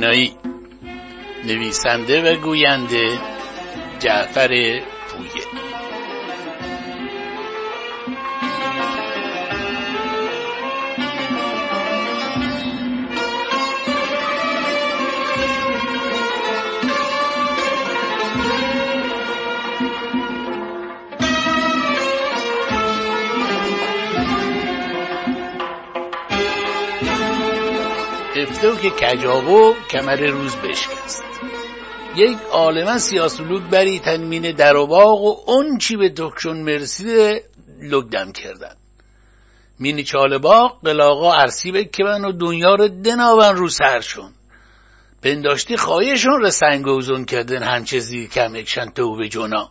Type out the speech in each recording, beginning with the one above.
آمنایی نویسنده و گوینده جعفر کجاو کمر روز بشکست. یک عالما سیاسلوک بری تنمین در و باغ و اون چی به دکشون مرسی لگدم کردن. مینی چال باغ قلاغا عرصی بکبن و دنیا رو دناون رو سرشون پنداشتی خواهیشون رو سنگ اوزون کردن همچه زیر کم اکشن تو به جونا.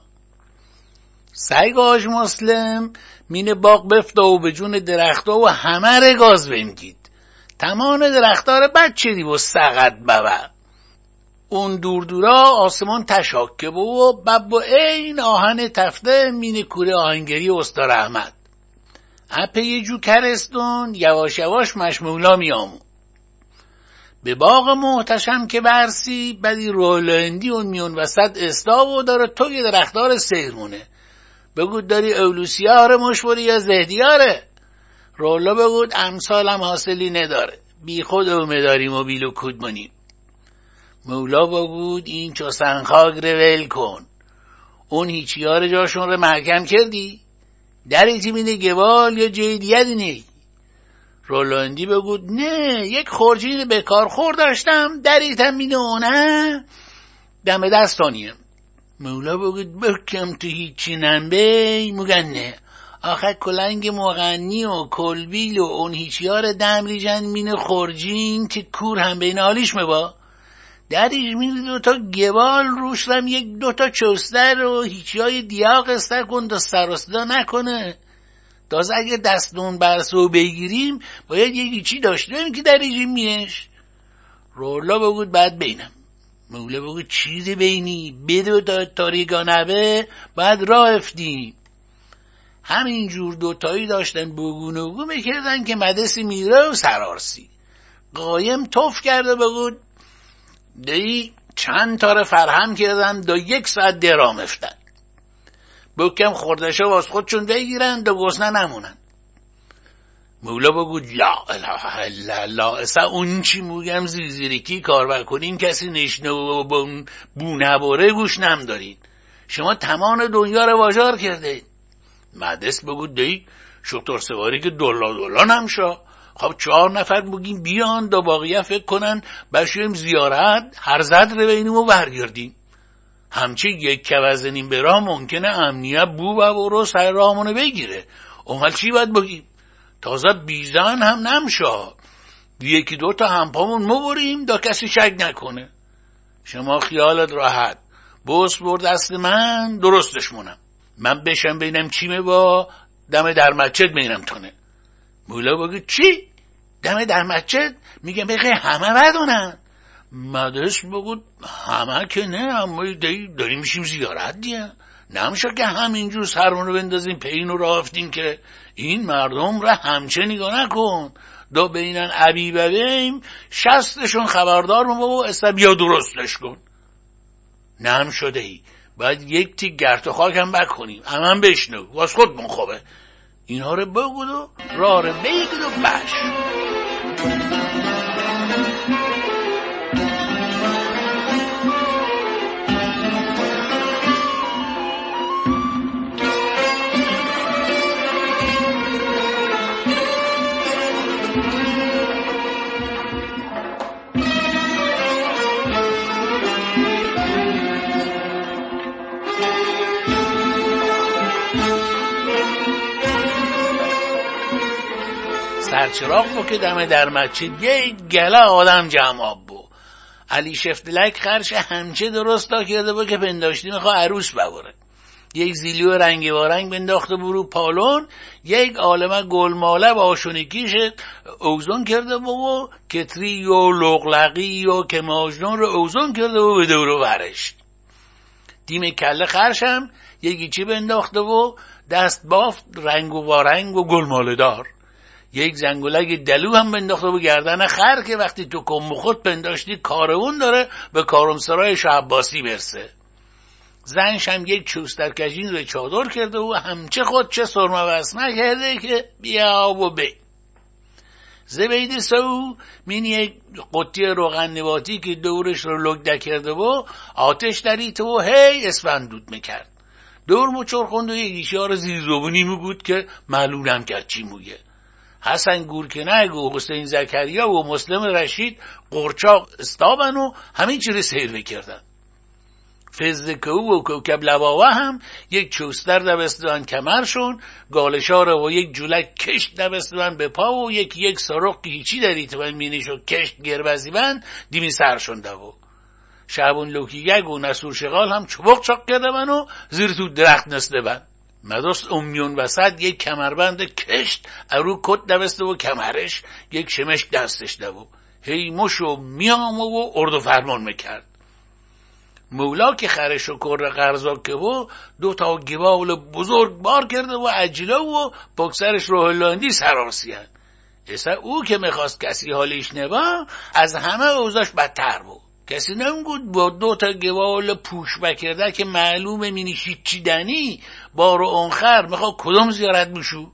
سگ آج مسلم مین باغ بفتا و به جون درختا و همه گاز بمگید. تمام درختار بچه دی و ببر. اون دور دورا آسمان تشاکه و بب و این آهن تفته مین کوره آهنگری استار احمد. اپه یه جو کرستون یواش یواش مشمولا میامو به باغ محتشم که برسی بدی رولندی اون میون وسط استا و داره توی درختار سیرمونه. بگو داری اولوسیاره مشوری یا زهدیاره؟ رولا بگود امثالم حاصلی نداره. بی خود و بیلو کود منیم مولا بگود این چو سنخاگ ول کن. اون هیچیار جاشون رو محکم کردی. در زمین گوال یا جای دیگه نی. رولاندی بگود نه یک خورجین بکار خور داشتم در تمین اونه دم دستانیم مولا بگود بکم تو هیچی نمبی مگن نه. آخه کلنگ مغنی و کلبیل و اون هیچیار دمریجن مین خورجین که کور هم بین حالیش مبا دریش مین دوتا گوال روش رم یک دوتا چستر و هیچی دیاق استر کن تا سراسدا نکنه. تازه اگه دستون برسو بگیریم باید یک هیچی داشته بیم که دریجی میش رولا بگود بعد بینم. مولا بگود چیزی بینی؟ بدو تا تاریگانبه بعد راه افتیم. همینجور دوتایی داشتن بگونگو می‌کردن که مدسی میره و سرارسی. قایم توف کرده بگود دی چند تاره فرهم کردن دا یک ساعت درام افتن بکم خوردشا واس خودشون بگیرن دا گسنه نمونن. مولا بگود لا اله الا الله اصلا اون چی موگم زیزیرکی کار بکنین کسی نشنه و بونه گوش نم دارین شما تمام دنیا رو واجار کرده مدرس بگو دی شکتر سواری که دلا دلا نمشا خب چهار نفر بگیم بیان دا باقیه فکر کنن. بشویم زیارت هر زد رو بینیم و برگردیم. همچه یک کوزنیم به راه ممکنه امنیت بو و رو سر راهمونو بگیره. اون چی باید بگیم؟ تازه بیزن هم نمشا یکی دو تا همپامون مبریم دا کسی شک نکنه. شما خیالت راحت. بوس برد دست من درستش مونم. من بشم بینم چیمه با دم در مسجد بینم تونه. مولا بگه چی؟ دم در مسجد؟ میگم بخی همه بدونن. مدرس بگو همه که نه اما داریم میشیم زیارت دیگه. نمیشه که همینجور سرمون رو بندازیم پین رو رافتیم که این مردم را همچه نگاه نکن. دا بینن عبی ببیم شستشون خبردار بابا استا بیا درستش کن. نم شده ای. باید یک تی گرت و خاک هم بکنیم. هم بشنو. واس خود من خوبه اینها رو بگود و راه رو بگید و بش سرچراغ بو که دم در مسجد یک گله آدم جمع علی شفتلک خرش همچه درست دا کرده بود که پنداشتی میخوا عروس ببره. یک زیلیو رنگ و رنگ بنداخته برو پالون یک عالمه گلماله با آشونیکیش اوزون کرده و کتری و لغلقی و که ماجنون رو اوزون کرده و به دورو برش. دیم کله خرشم یکی چی بنداخته و دست بافت رنگ و وارنگ و گلماله دار. یک زنگولک دلو هم بنداخته به گردن خر که وقتی تو کم خود پنداشتی کارون داره به کارمسرای شعباسی برسه. زنش هم یک چوسترکجین رو چادر کرده و همچه خود چه سرمه و کرده که بیا و بی زبید سو مین یک قطی روغن نباتی که دورش رو لگده کرده و آتش دریت و هی اسفندود می‌کرد. دور مچور خوند و یک اشیار زیر زبونی میگود که معلومم کرد چی موگه. حسن گورکنگ و حسین زکریا و مسلم رشید قرچاق استابن و همین چیز سیر می‌کردن. فزدکو و کوکب لواوه هم یک چوستر دبستدن کمرشون گالشار و یک جولک کشت دبستدن به پا و یک یک سرق هیچی مینیش و کشت گربزی بند دیمی سرشون دو شعبون لوکیگگ و نسور شغال هم چبق چاق کرده و زیر تو درخت نسته بند مدست امیون وسط یک کمربند کشت ارو کت دبسته و کمرش یک شمش دستش دو. هی مش و میام و ارد و فرمان می‌کرد. مولا که خرش و کر قرضا که و دو تا گوال بزرگ بار کرده و عجله و پکسرش رو هلاندی سراسیان. اصلا او که می‌خواست کسی حالیش نبا از همه اوزاش بدتر بود. کسی نمیگود با دو تا گوال پوش بکرده که معلومه مینی چی دنی بارو اونخر می‌خواد کدوم زیارت بشو؟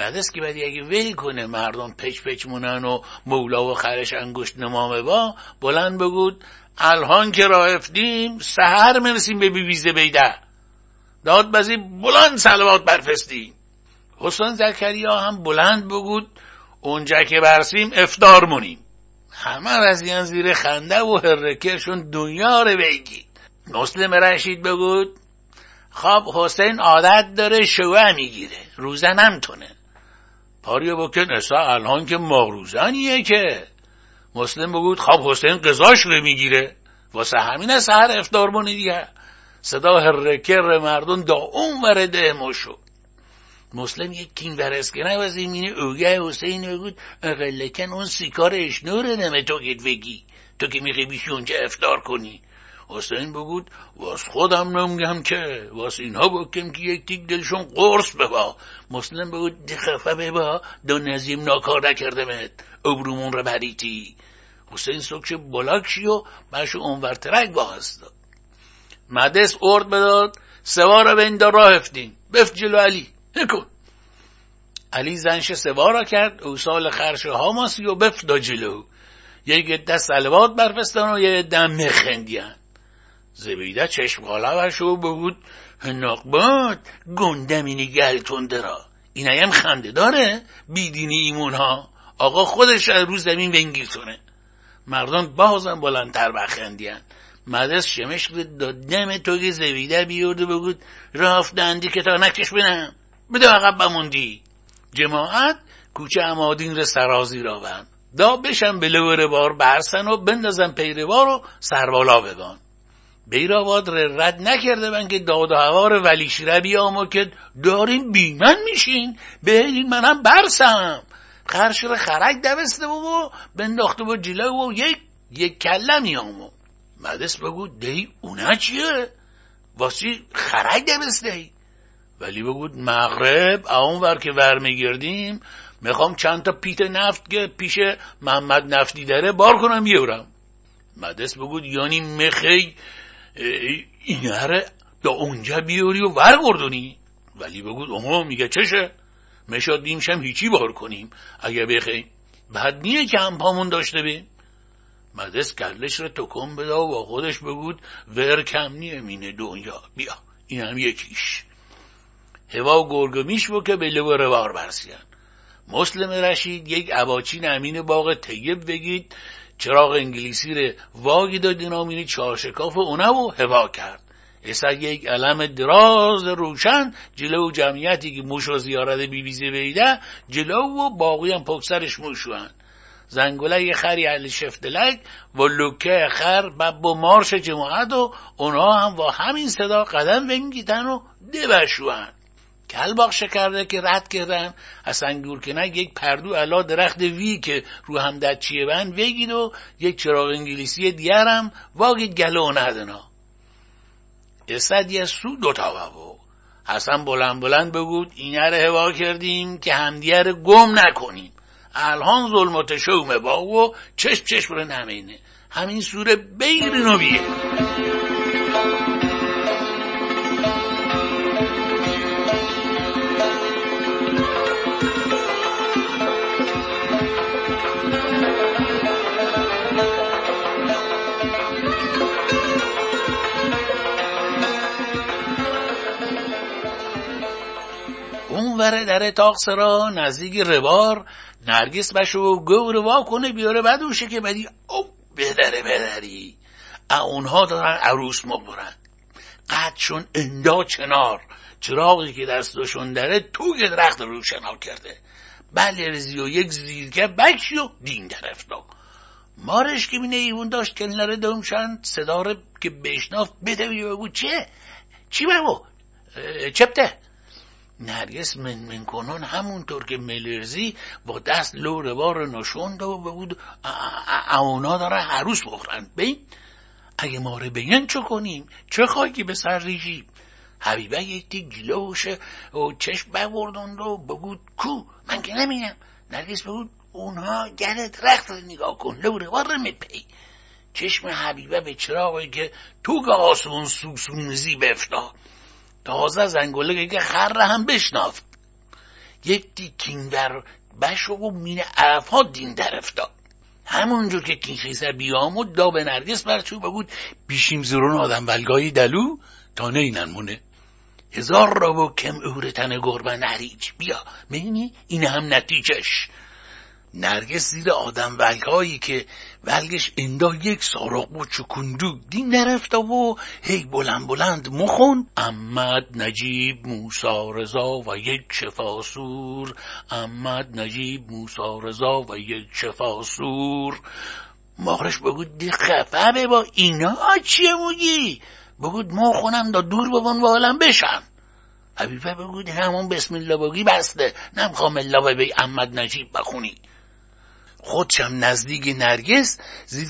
است که بعد اگه ویل کنه مردم پچ پچ مونن و مولا و خرش انگشت نمامه با بلند بگود الهان که راهفتیم سهر مرسیم به بیویزه بیده. داد بزی بلند سلوات برفستیم حسن زکریا هم بلند بگود اونجا که برسیم افتار مونیم. همه رزیان زیر خنده و هرکرشون دنیا رو بگی مسلم رشید بگود خواب حسین عادت داره شوه می‌گیره روزن هم تونه پاریو بکن اصلا الان که ما روزنیه که. مسلم بگود خواب حسین قضاش رو می‌گیره. واسه همین سهر افتار بونی دیگه. صدا هرکر مردم دا اون ورده شد مسلم یک کین ورسکنه و زمین اوگه حسین بگود اقلکن اون سیکار اشنوره نمه تو که می‌خوای بیشی اونجا افتار کنی. حسین بگود واس خودم نمیگم که واس اینها بکم که یک تیک دلشون قرص ببا. مسلم بگود دخفه ببا دو نزیم ناکار نکردمت ابرومون رو بریتی. حسین سکش بلاک شی و بشو اونور ترک باز داد مدس ارد بداد سوار به این راه افتیم. بفت جلو علی. نکن علی زنش سوارا کرد او سال خرش هاماسی و بفت دا جلو. یک عده سلوات برفستان و یه عده مخندیان. زبیده چشم غالبش و بود. نقبات گندمینی گلتون درا این هم خنده داره بیدینی ایمون ها. آقا خودش رو زمین ونگیرتونه مردم بازم بلندتر بخندیان مدرس شمش داد دم توگی زویده بیورد و بگود رافتندی که تا نکش بینم بده عقب بموندی. جماعت کوچه امادین رو سرازی را بند دا بشن به لور بار برسن و بندازن پیروار رو سربالا بگان بیراواد رد نکرده من که داد و هوار ولیش بیام و که داریم بیمن میشین. به منم برسم. قرش رو خرک دوسته و بنداخته با جلو و یک یک کله میامو مدس بگو دی اونا چیه؟ واسی خرک دوسته ولی بگود مغرب اون ور که ور میگردیم می‌خوام چند تا پیت نفت که پیش محمد نفتی داره بار کنم بیورم مدس بگود یعنی مخی این هره دا اونجا بیوری و ور گردونی. ولی بگود اوه میگه چشه. مشاد دیمشم هیچی بار کنیم. اگه بخی بعد نیه که هم پامون داشته بیم. مدس گلش رو تکم بده و با خودش بگود ور کم نیه مینه دنیا. بیا این هم یکیش. هوا و گرگمیش بو که به لو روار برسیان. مسلم رشید یک عباچین امین باغ طیب بگید چراغ انگلیسی رو واگی داد نامینی چهارشکاف اونه و هوا کرد. اصلا یک علم دراز روشن جلو جمعیتی که موش و زیارت بیبیزی بیده جلو و باقی هم پکسرش موشوان. زنگوله خری علی شفتلک و لکه خر و مارش جماعت و اونها هم با همین صدا قدم بنگیتن و دبشوان. کل کرده که رد کردن. از کنک یک پردو علا درخت وی که رو هم چیه بند بگید و یک چراغ انگلیسی دیگرم واگید گلو ندنا استد یه سو دوتا و حسن بلند بلند بگود اینه رو هوا کردیم که همدیه گم نکنیم. الان ظلمت شومه با و چشم چشم رو نمینه همین سوره بیرین و بیه. اونور در تاقسرا نزدیک روار نرگس بشو گو روا کنه بیاره بدوشه که بدی او بدره بدری اونها دارن عروس مبرن قدشون اندا چنار. چراغی که دستشون داره تو درخت روشنا کرده. بله رزی و یک زیرگه بکشی و دین درفتا مارش که بینه ایون داشت کنلره دومشن صدا که بشناف بده بگو چه؟ چی بگو؟ چپته؟ نرگس من من کنون همونطور که ملرزی با دست لو روار نشوند و بود اونا داره عروس بخورن. بین اگه ما رو بگن چه کنیم؟ چه خواهی به سر ریجیم حبیبه یک تی گلوشه و چشم ببردند و بگود کو؟ من که نمینم نرگس بگود اونها گره درخت رو نگاه کن لو روار میپی. چشم حبیبه به چراغی که تو آسمون سوسونزی بفتا. تازه زنگوله که خر هم بشنافت یک دی کینگر بشو و مین عرفها دین در افتاد. همونجور که کینخیزه بیامود دا به نرگس برچو بگود بیشیم زرون آدم بلگاهی دلو تا نینن مونه هزار را با کم اورتن گربه نریج. بیا مینی این هم نتیجش نرگس زیر آدم ولگایی که ولگش اندا یک سارق و چکندو دین نرفته و هی بلند بلند مخون امد نجیب موسا رضا و یک شفاسور. امد نجیب موسا رضا و یک شفاسور. مارش بگود دی خفه با اینا چیه موگی بگود ما خونم دا دور ببون بالم بشن. حبیبه بگود همون بسم الله بگی بسته. نمخوام الله بی امد نجیب بخونی. خودشم نزدیک نرگس زیر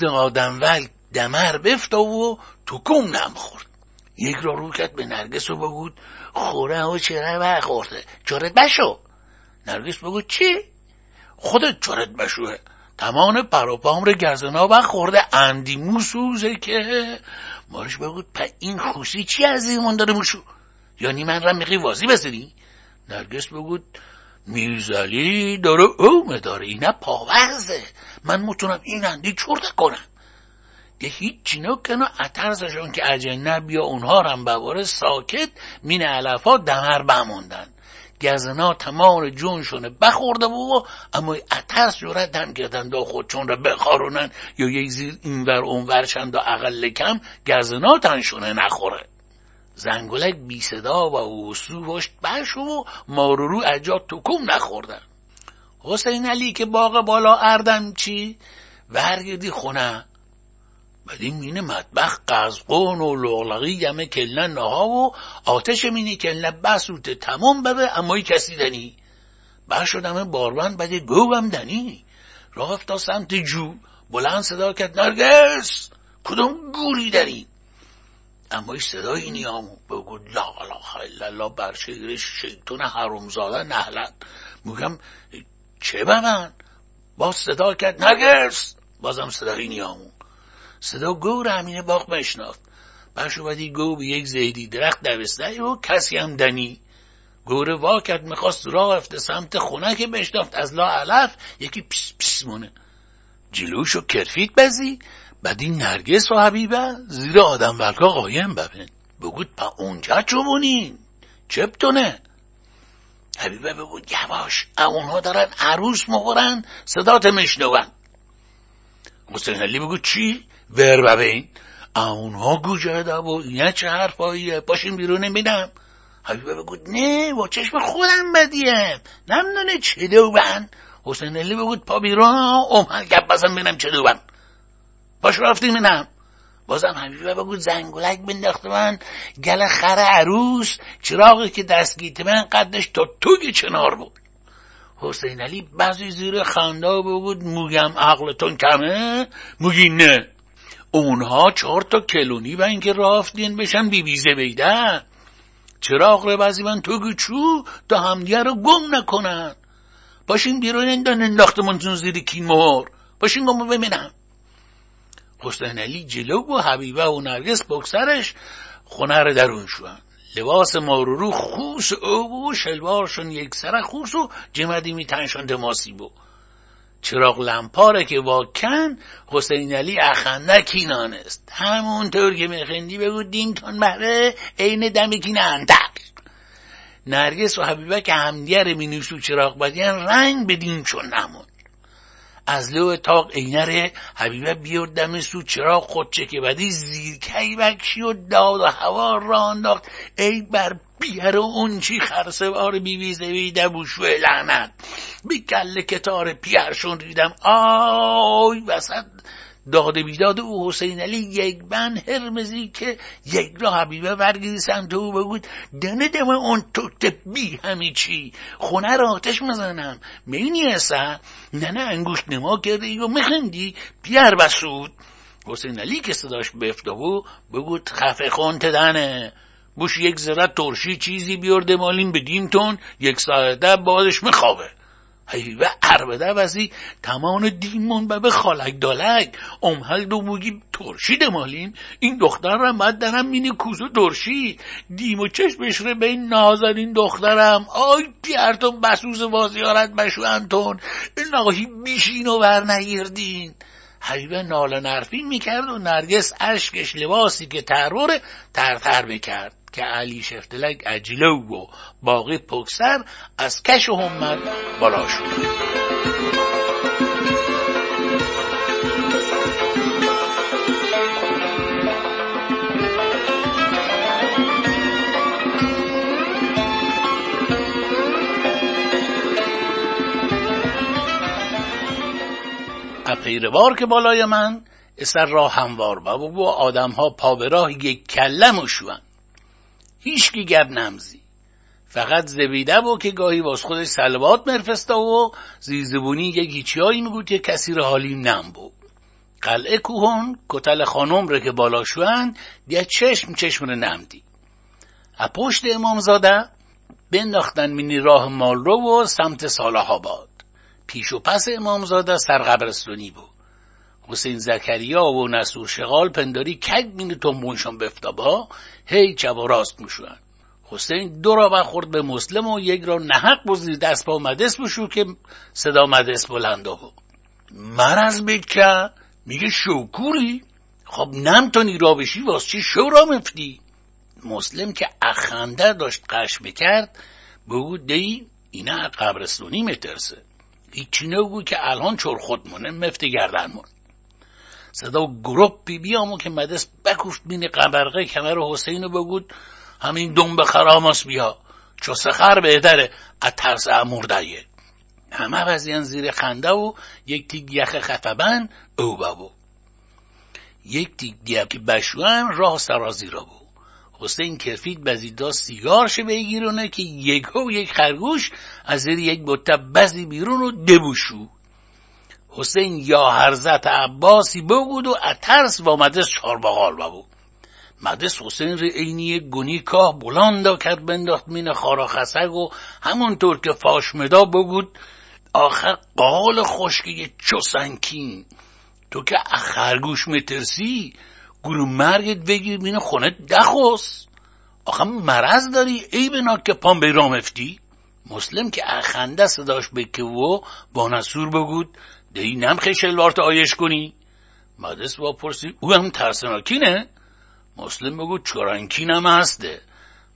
ول دمر بفتا و کم نم خورد. یک را رو کرد به نرگس و بگود خوره و چرا خورده چارت بشو نرگس بگود چی؟ خودت چارت بشوه تمام پروپام رو گزنا خورده اندی موسوزه که. مارش بگود پا این خوشی چی از این داره موشو یعنی من را می‌خوای وازی بزنی؟ نرگس بگود میرزلی داره اومه داره. اینا پاورزه. من می‌تونم این اندی چورده کنم. یه هیچ کنو اترزشون که اجنه بیا اونها هم بباره ساکت مین علفا دمر بموندن. گزنا تمام جونشونه بخورده و اما اترس جورت هم کردن دا خودشون رو بخارونن یا یک زیر اینور اونورشن دا اقل کم گزنا تنشونه نخوره. زنگولک بی صدا و اوسو وشت بش و مارورو اجا تکم نخوردن. حسین علی که باغ بالا اردم چی؟ ورگردی خونه. بدین مین مطبخ قزقون و لغلقی گمه کلنه نها و آتش مینی کلنه بسوت تمام ببه اما کسی دنی. بر شدم باربند بده گوهم دنی. رفت تا سمت جو. بلند صدا کرد نرگس! کدوم گوری دنی؟ اما صدای نیامو بگو لا الا الله بر شیطون حرومزاده نهلن میگم چه به من باز صدا کرد نگرس بازم صدای نیامو صدا گور همینه باغ بشناخت. برشو بدی گو به یک زیدی درخت دوسته و کسی هم دنی. گوره وا کرد می‌خواست راه افته سمت خونه که بشناخت. از لا علف یکی پیس پیس مونه. جلوشو کرفیت بزی. بعد این نرگس و حبیبه. زیر آدم ولکا قایم ببین. بگود پا اونجا چوبونین چپتونه؟ حبیبه بگود یواش. اونها دارن عروس مخورن صدات مشنون حسین علی بگو چی؟ ور ببین. اونها گوجه و اینه چه حرفاییه. باشین بیرون نمیدم حبیبه بگود نه با چشم خودم بدیم نمدونه چه دوبن. حسین علی بگود پا بیرون اومد گپ بزن بینم چه دوبن. باش رفتیم اینم. بازم حبیبه بگو زنگولک بنداخته من گل خر عروس چراغی که دستگیت من قدش تا توگ چنار بود. حسین علی بعضی زیر خنده بگود موگم عقلتون کمه؟ موگی نه. اونها چهار تا کلونی و اینکه رافتین بشن بی بیزه بیدن چراغ رو من تو چو تا همدیگه رو گم نکنن. باشین بیرون اندان انداختمون زیر کین مهر باشین گم ببینم. حسین علی جلو و حبیبه و نرگس بکسرش خونه رو درون شوان لباس مارورو خوس او و شلوارشون یک سر خوس و جمدی میتنشان دماسی بو. چراغ لمپاره که واکن حسین علی اخندکی نانست. همونطور که میخندی بگو دیم تون بهره عین دمکی انتق. نرگس و حبیبه که همدیگر می نوشو چراغ بدین رنگ بدیم چون نمون از لو تاق اینره حبیبه بیرد دم سو چراغ خودچه که بدی زیرکی بکشی و داد و هوا را انداخت. ای بر بیهر و اون چی خرسوار بیوی زویده بوشو لعنت. بی کل کتار پیرشون ریدم. آی وسط داد بیداد او حسین علی یک بن هرمزی که یک را حبیبه ورگیزی سمت او بگود دنه دم اون توت بی همی چی؟ خونه را آتش مزنم. مینی اصلا؟ نه نه انگوش نما کرده و مخندی پیر بسود. حسین علی که صداش بفته و بگود خفه خون تدنه. بوش یک ذره ترشی چیزی بیارده مالین بدیم تون یک ساعته بازش میخوابه. و عربده وزی تمان دیمون به به خالک دالک. امهل دو موگی ترشی مالیم. این دختر را مد درم مینی کوزو ترشی دیم و چشمش به این نازنین دخترم. آی پیرتون بسوز وازیارت بشو انتون. ناهی بیشین و ورنگیردین حبیبه ناله نرفین می‌کرد و نرگس اشکش لباسی که ترور ترتر می‌کرد که علی شفتلک اجلو و باقی پکسر از کش و همت بالا شد. پیروار که بالای من اثر راه هموار با و آدم ها پا به راه یک کلم و شوان هیچکی گب نمزی. فقط زبیده بود که گاهی واس خودش سلوات مرفسته و زیزبونی یک هیچیایی میگود که کسی را حالی نم بود. قلعه کوهون کتل خانم را که بالا شوند دیگه چشم چشم رو نمدی پشت امامزاده بنداختن مینی راه مال رو و سمت صالح آباد پیش و پس امامزاده سرقبرستونی بود. حسین زکریا و نسور شغال پنداری کگ مینی تنبونشان بفتابا هی چپ و راست می‌شوند حسین دو را برخورد به مسلم و یک را نحق بزیر دست با مدس بشو که صدا مدس بلنده بود مرز بکه میگه شوکوری خب نمتونی را بشی واس چی شو را مفتی؟ مسلم که اخنده داشت قش بکرد بگو دی اینا قبرستونی مترسه هیچی نگو که الان چور خود مونه مفتی گردن مون صدا گروپی بیامو که مدس بکوفت بین قبرقه کمر حسین رو بگود همین دنب خراماس بیا. چو سخر بهتره از ترس اموردهیه همه وزیان زیر خنده و یک تیگ یخ خفبن او بابو. یک تیگ که بشوان راه سرازی را بود حسین کرفید بزیدا سیگارش بگیرونه که یک و یک خرگوش از زیر یک بطه بزی بیرون و دبوشو. حسین یا حرزت عباسی بگود و اترس با مدرس چارباغال ببود مدرس حسین ری اینی گونی کاه بلاندا کرد بنداخت مین خارا خسک و همونطور که فاشمدا بگود آخر قال خشکی چوسنکین تو که خرگوش مترسی گروه مرگت بگیر مین خونه دخوست آخه مرض داری ای بنا که پام به رامفتی مسلم که اخنده صداش بکه و با نسور بگود دی نم خشلوار آیش کنی؟ مدرس با پرسی او هم ترسناکینه. مسلم بگو چرانکینم هسته.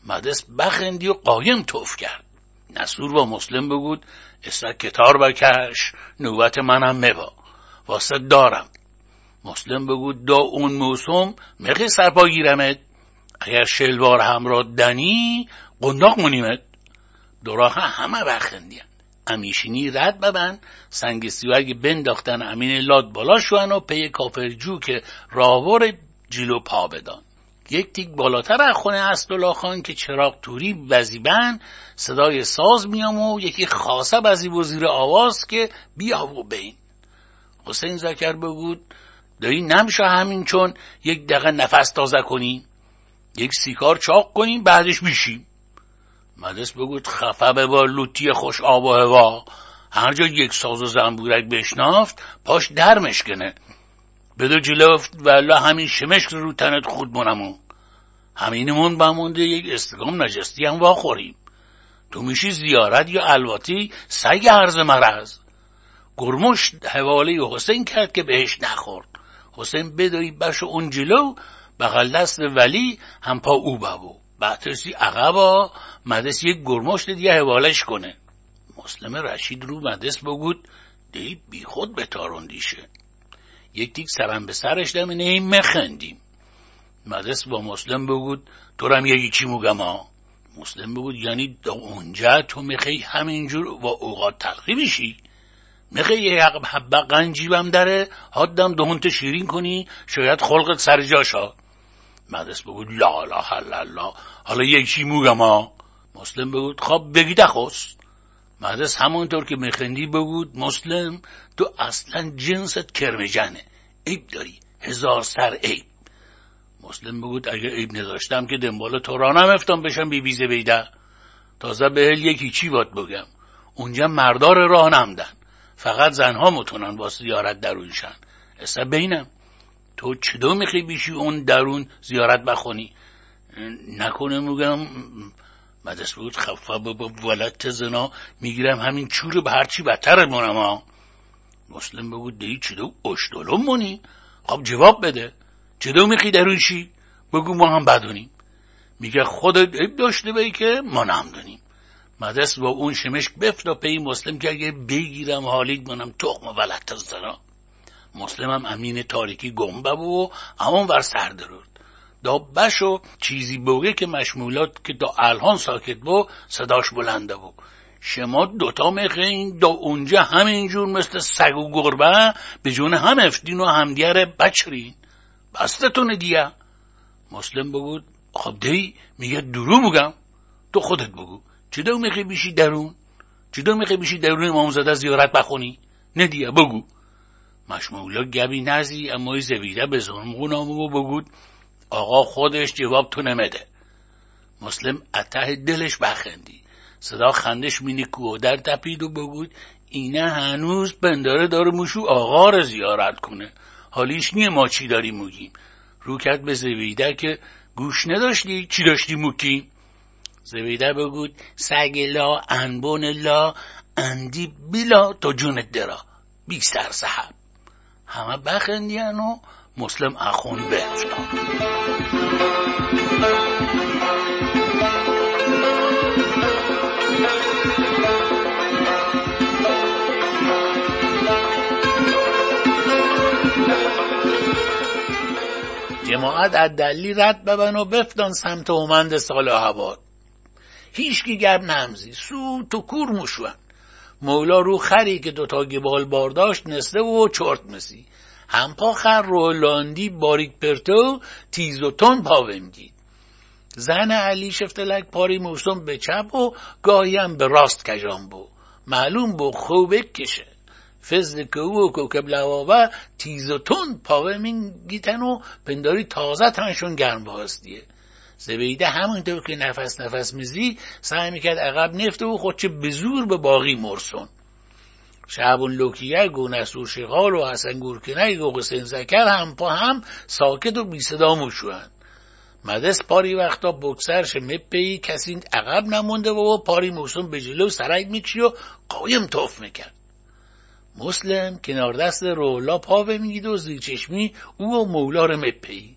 مدرس بخندی و قایم توف کرد. نسور با مسلم بگود اسا کتار بکش نوبت منم مبا. واسه دارم. مسلم بگود دا اون موسم مقی سرپا گیرمت. اگر شلوار همراه دنی قنداق منیمت دوراه همه بخندیم. امیشینی رد ببن سنگ سیوگ بنداختن امین لاد بالا شوان و پی کافرجو که راور جلو پا بدان. یک تیک بالاتر از خونه اسدالله خان که چراغ توری وزیبن صدای ساز میام و یکی خاصه بزی و زیر آواز که بیا و بین. حسین زکر بگود دایی نمیشه همین چون یک دقیقه نفس تازه کنیم. یک سیکار چاق کنیم بعدش بیشیم مدرس بگود خفه به با لوتی خوش آب و هوا هر جا یک ساز و زنبورک بشنافت پاش در مشکنه. بدو جلفت و همین شمشک رو تنت خود منمون همینمون بمونده یک استگام نجستی هم واخوریم تو میشی زیارت یا الواتی؟ سگ عرض مرز گرمش حواله حسین کرد که بهش نخورد. حسین بدوی بش اون جلو بغل دست ولی هم پا او بابو بعدسی عقبا مدرس یک گرمشت دیگه حوالش کنه. مسلم رشید رو مدرس بگود دی بی خود بتاروندیشه یک تیک سرم به سرش دم این مخندیم. مدرس با مسلم بگود تو رم یکی چی موگم ها مسلم بگود یعنی دا اونجا تو می‌خوای همینجور و اوقات تلخی بشی می‌خوای یه حبه قنجیبم داره حدم دهونت شیرین کنی شاید خلقت سر جاشا مدرس بگود لا لا لا حالا یکی موگم ها؟ مسلم بگود خب بگی دخوست. مدرس همونطور که میخندی بگود مسلم تو اصلا جنست کرمجنه. عیب داری هزار سر عیب. مسلم بگود اگه عیب نداشتم که دنبال تو را نمفتم بشم بی بیزه بیده تازه به هل یکی چی باد بگم؟ اونجا مردار راه نمدن. فقط زنها متونن با زیارت درونشن اصلا بینم. تو چدو می‌خوای بیشی اون درون زیارت بخونی؟ نکنه میگم مدرس بود خفه با ولت زنا می‌گیرم همین چور به هرچی بدتر مونم ها. مسلم بگو دی چدو اشتولم مونی؟ خب جواب بده. چدو میخی درونشی بگو ما هم بدونیم میگه خودت عیب داشته بایی که ما نمدونیم مدرس با اون شمشک بفت پی مسلم که اگه بگیرم حالید منم تخم ولت زنا. مسلم هم امین تاریکی گمبه و همون ور سر درود. دا بشو چیزی بوگه که مشمولات که دا الهان ساکت بو صداش بلنده بو. شما دوتا میخین دا اونجا همینجور مثل سگ و گربه به جون هم افتین و همدیره بچرین. بستتون دیگه مسلم بگود خب دی میگه درو بگم. تو خودت بگو. چه دو میخی بیشی درون؟ چه دو میخی بیشی درون امام زیارت بخونی؟ نه دیگه بگو. مشمولا گبی نزی اما زویده به ظلم و بگود آقا خودش جواب تو نمده مسلم اته دلش بخندی صدا خندش مینی و در تپید و بگود اینه هنوز بنداره داره موشو آقا رو زیارت کنه. حالیش نیه ما چی داری موگیم رو کرد به زویده که گوش نداشتی؟ چی داشتی موکی؟ زویده بگود سگ لا انبون لا اندی بیلا تو جونت درا. بی سر صحب. همه بخندیان و مسلم اخون به جماعت از دلی رد ببن و بفتان سمت اومند سال هوا هیچکی گب نمزی. سو تو کور مشون مولا رو خری که دوتا گبال بار داشت نسته و چرت مسی. همپا خر رولاندی باریک پرتو تیز و تون پاومدید زن علی شفتلک پاری موسم به چپ و گاهی به راست کجان بو. معلوم بو خوبه کشه. فزد که و کوکب لواوه تیز و تون پاوه گیتن و پنداری تازه تنشون گرم باستیه زبیده همونطور که نفس نفس میزی سعی می‌کرد عقب نفته و خودچه به زور به باقی مرسون. شعبون لوکیگ و نسور شغال و حسن گورکنگ و حسین زکر هم پا هم ساکت و بی صدا مشوهن مدس پاری وقتا بکسرش مپی کسی عقب نمونده و پاری موسم به جلو سرک می‌کشی و قایم توف می‌کرد. مسلم کنار دست رولا پاوه میگید و زیر چشمی او و مولا رو مپی.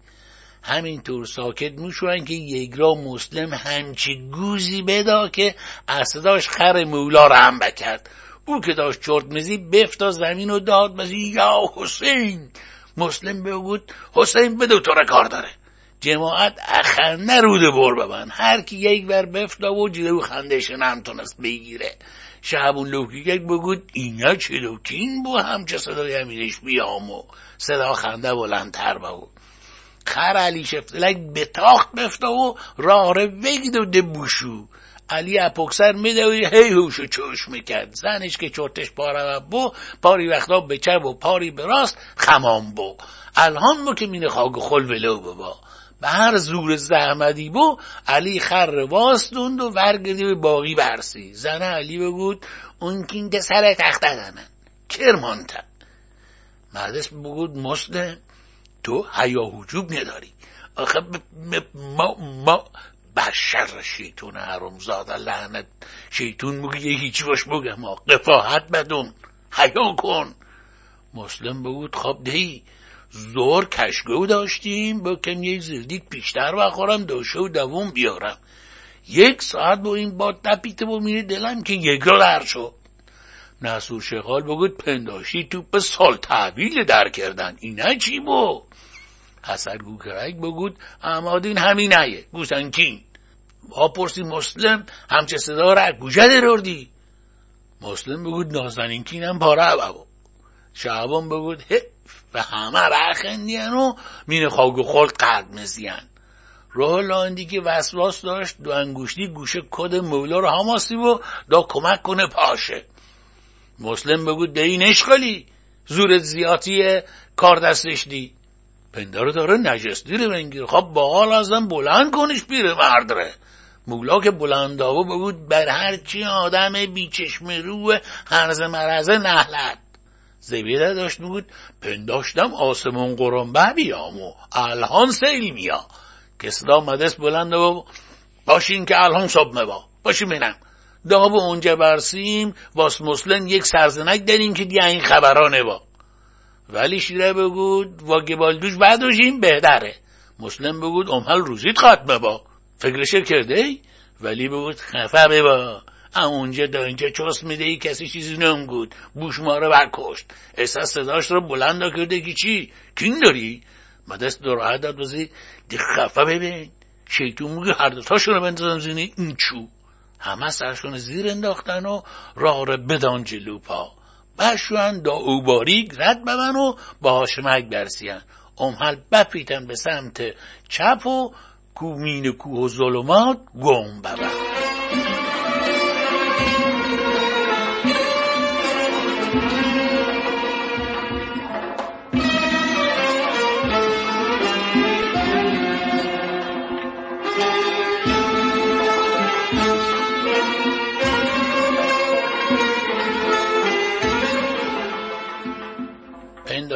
همینطور ساکت می‌شوند که یگرا مسلم همچی گوزی بدا که اصداش خر مولا رو هم بکرد. او که داشت چرت مزی بفتا زمین و داد مزی یا حسین! مسلم بگود حسین بدو تو کار داره. جماعت اخنده روده بر ببن هر کی یک بر بفتا و جلو خندش نمتونست بگیره. شعبون لوکیک بگود اینا چلوکین بو همچه صدای همینش بیام و صدا خنده بلندتر بود خر علی شفتلک به تاخت بفتا و راه رو بگید و دبوشو علی اپوکسر میده هی هوشو چوش می‌کرد. زنش که چرتش پاره بو پاری وقتا به چپ و پاری به راست خمام بو. الهان بو که مینه خاگ خل ولو بابا. به هر زور زحمدی بو علی خر واستوند و ورگدی به باقی برسی. زن علی بگود اون کین سر تخته دمن کرمانتن مردس بگود مسلم تو حیا حجوب نداری. آخه ما, ما بر شر شیطون حرم زاده لعنت. شیطون بگه یه هیچی باش بگه ما. قفاحت بدون. حیا کن. مسلم بگود خب دهی زور کشگو داشتیم. با کم یه زردیک پیشتر بخورم. دوشه و دوم بیارم. یک ساعت با این باد تپیته با میره دلم که یک لر شد. نسور شغال بگود پنداشی توپ سال تحویل در کردن. اینه چی بو حسر گوکرک بگود امادین همین نیه گوسنکین با پرسی مسلم همچه صدا را گوشه دروردی مسلم بگود نازنین کینم پاره بابا. شعبان بگود و همه رخندین و مین خاگ و خال قرد مزین. روح لاندی که وسواس داشت دو انگوشتی گوشه کد مولا رو هماسی و دا کمک کنه پاشه. مسلم بگود به این اشکالی زورت زیادی کار دستش دی. پندار داره نجس دیره بنگیر. خب با حال ازم بلند کنش بیره مردره. مولا که بلند آبو بگود بر هر چی آدم بیچشم رو هرز مرزه نهلت. زبیده داشت بود پنداشتم آسمون قرنبه بیامو الهان سیل میا. صدا مدس بلند و باشین که الهان صبح مبا. باشین بینم. دا به اونجا برسیم واس مسلم یک سرزنک داریم که دیگه این خبرانه با ولی شیره بگود و گبالدوش بعدوشیم بهتره. مسلم بگود امحل روزیت خاتمه با فکرش کرده ای؟ ولی بگود خفه ببا اونجا دا اینجا چست میده ای؟ کسی چیزی نمگود بوش ما رو برکشت. احساس صداش رو بلند کرده که چی؟ کین داری؟ مدست دراحت داد بزی دی خفه ببین. شیطون میگه هر دوتاشون رو بندازم زینه این چو. همه سرشون زیر انداختن و راه رو بدان جلو پا. بشوان دا اوباریک رد ببن و با هاشمک برسیان. امحل بپیتن به سمت چپ و کومین کوه و ظلمات گم ببن.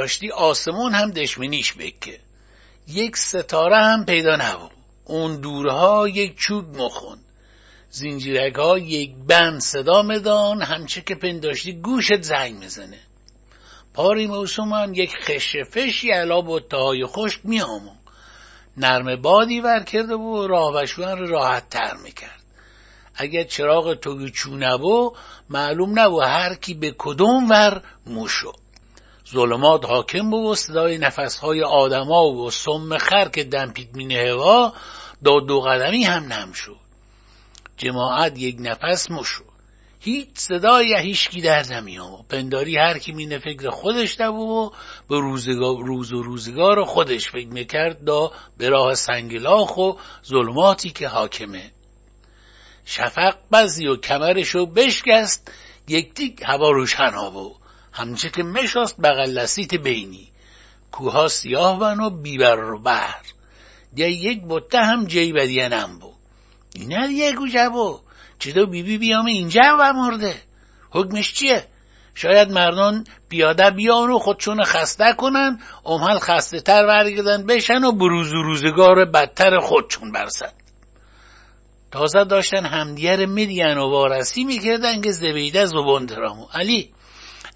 داشتی آسمون هم دشمنیش بکه. یک ستاره هم پیدا نبود. اون دورها یک چوب مخوند زنجیرک ها یک بند صدا مدان همچه که پنداشتی گوشت زنگ می‌زنه. پاری موسوم هم یک خشفشی علا بطه خشک میامون نرم بادی ور کرده و راهوشوان رو راحت تر می‌کرد. اگر چراغ توگی چو نبو معلوم نبو هر کی به کدوم ور موشو ظلمات حاکم بود و صدای نفسهای آدما و سم خر که دمپید مینه هوا دا دو قدمی هم نم شد. جماعت یک نفس مشو. هیچ صدای هیچکی در نمیام پنداری هر کی مینه فکر خودش نبود و به روزگار روز و روزگار خودش فکر می‌کرد دا به راه سنگلاخ و ظلماتی که حاکمه. شفق بزی و کمرشو بشکست یک تیک هوا روشن بود همچه که مشاست بغل لسیت بینی. کوها سیاه بن و بیبر رو بر دیگه یک بطه هم جی بدینم بو. اینه دیگه بو چطور بی بی بیام اینجا و مرده. حکمش چیه؟ شاید مردان پیاده بیان و خودشون خسته کنن امحل خسته تر برگردن بشن و بروز و روزگار بدتر خودشون برسن. تازه داشتن همدیگر میدین و وارسی می‌کردن که زبیده زبان درامو. علی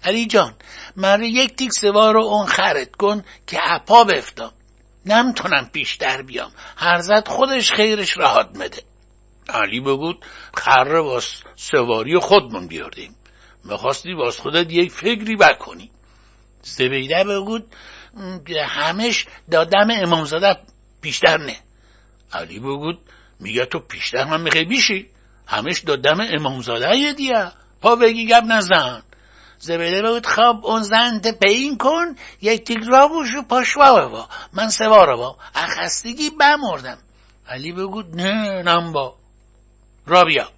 علی جان من یک تیک سوار رو اون خرد کن که اپا بفتم. نمتونم پیشتر بیام. هرزد خودش خیرش راحت مده. علی بگود خر واس سواری خودمون بیاردیم. می‌خواستی واس خودت یک فکری بکنی. زبیده بگود همش دادم امامزاده پیشتر نه. علی بگود میگه تو پیشتر من می‌خوای بیشی؟ همش دادم امامزاده یه دیه. پا بگی گب نزن. زبیده بود خواب اون زنت پین کن یک تیک را بوش و پاشوا با من سوار با. اخستگی بمردم. علی بگود نه نم با. را بیا.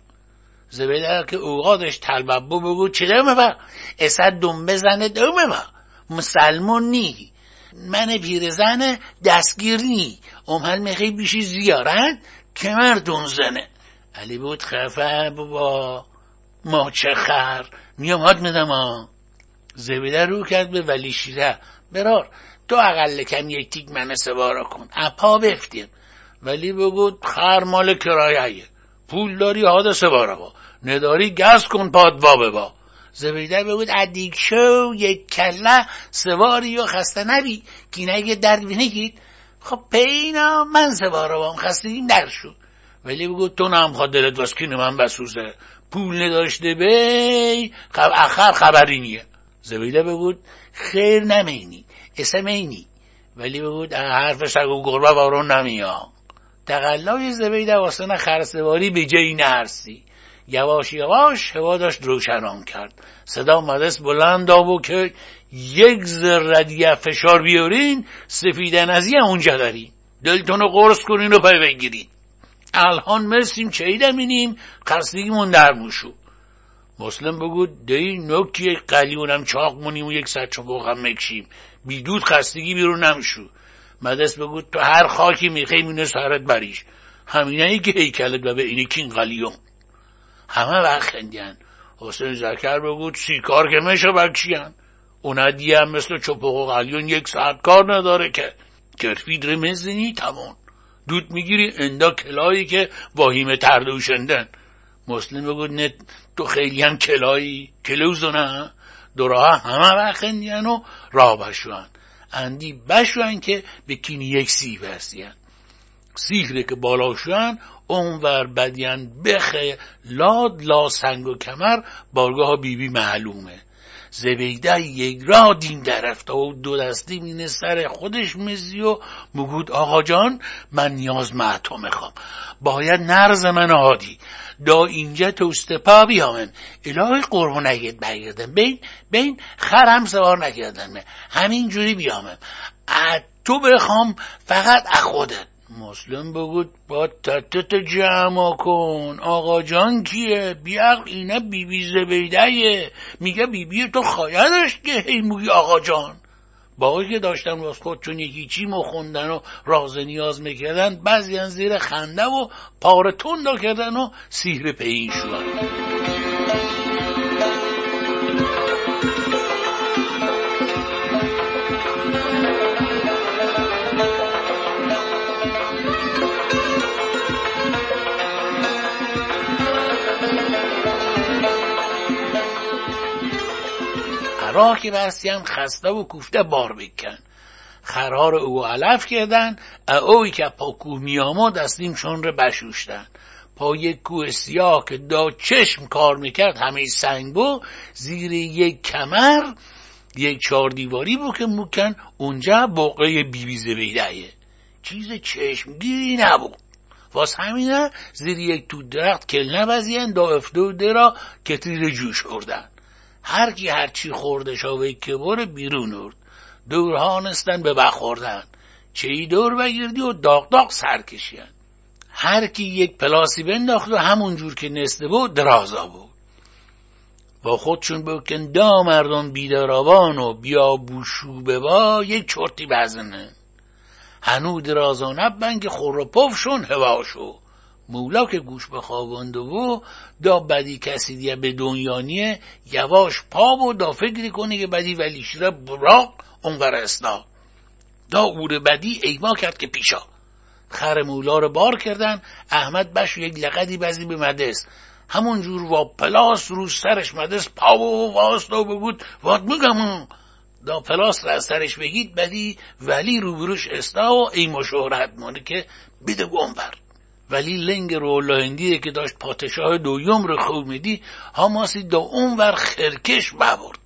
زبیده که اوقادش تلببو بگود چه دومه با اسد دوم بزنه دومه با مسلمون نی. من پیرزن دستگیر نی. امهل می‌خوای بیشی زیارت کمر زنه. علی بود خفه بابا ما چه خر. میام هات میدم ها زبیده رو کرد به ولی شیره. برار تو اقل کم یک تیک من سوارا کن. اپا بفتیم. ولی بگو خر مال کرایه پول داری هاده سوارا با. نداری گز کن پاد با با. زبیده بگود ادیک شو یک کله سواری و خسته نبی. کی نگه درد بینگید خب پینا من سوارا بام خستگیم در شو. ولی بگو تو نم خواد دلت واسکین من بسوزه. پول نداشته بی خب اخر خبری نیه. زبیده بگود خیر نمینی اسم اینی. ولی بگود حرف سگ و گربه وارون نمیا تقلای زبیده واسه خرسواری به جایی نرسی. یواش یواش هوا داشت روشنان کرد. صدا مدرس بلند آبو که یک ذره فشار بیارین سفیدن از اونجا دارین. دلتون رو قرص کنین و پای بگیرین. الان مرسیم چه اینیم خستگیمون در موشو مسلم بگو دی نوکی قلیونم چاق مونیم و یک سچ هم مکشیم. بیدود خستگی بیرون نمشو مدرس بگو تو هر خاکی می‌خوای مینه سرت بریش. همینه ای که هیکلت و به اینی کین قلیون. همه وقت خندیان حسین زکر بگو سی کار که میشه بکشیان اونا هم مثل چپق و قلیون یک ساعت کار نداره که. کرفید رمزنی تمون دود می‌گیری اندا کلایی که واهیمه تردوشندن مسلم بگو نه تو خیلی هم کلایی کلوزو نه دورا همه وقت خندیان و راه بشوان. اندی بشوان که به کینی یک سی برسیان سیخره که بالا شوان اونور بدین بخه لاد لا سنگ و کمر بارگاه بیبی معلومه. زبیده یک را دین درفته و دو دستی مینه سر خودش مزی و مگود آقا جان من نیاز معتو می‌خوام. باید نرز من هادی دا اینجا توست پا بیامن. الهی قربون نگید برگردم. بین بین خرم سوار نکردن. همین جوری بیامن. تو بخوام فقط اخودت مسلم بگود با تتت جمع کن. آقا جان کیه؟ بیاق اینه بی بی زبیده میگه بی بی تو خایدش که هی موی آقا جان. باقی که داشتن راست خودشون یکی چی مخوندن و راز نیاز می‌کردن بعضی زیر خنده و پاره تند کردن و سیهر پین شدن. راه که برسیم خسته و کوفته بار بکن. خرار او علف کردن اوی که پا کوه میامد دستیم رو بشوشتن. پا یک کوه سیاه که دا چشم کار می‌کرد همه سنگ بو زیر یک کمر یک چهار دیواری بو که مکن اونجا بقعه بیبی زبیده چیز چشمگیری نبود. واس همینه زیر یک تو درخت کل نبزین دا افتوده را تیر جوش خوردن هر کی هر چی خورده شاوه که بره بیرون ارد دور هانستن به بخوردن چه ای دور بگیردی و داغ داغ سر کشیدن. هر کی یک پلاسی بنداخت و همون جور که نسته بود درازا بود. با خودشون بکن دا مردم بیدارابان و بیا بوشو با یک چرتی بزنه هنو درازا نبن که خور و پف شون هواشو مولا که گوش بخوابانده و دا بدی کسی دیگه به دنیانیه یواش پا و دا فکری کنه که بدی ولی شیره براق اونور اسنا دا اور بدی ایما کرد که پیشا. خر مولا رو بار کردن احمد بش یک لقدی بزی به مدست همون جور و پلاس رو سرش مدست پا و واسطا بگود واد میگم؟ دا پلاس رو از سرش بگید بدی ولی روبروش استا و ایما شهرت مانه که بده گنبر ولی لنگ هندیه که داشت پادشاه دویم رو خوب میدی هاماسی دا اون ور خرکش ببرد.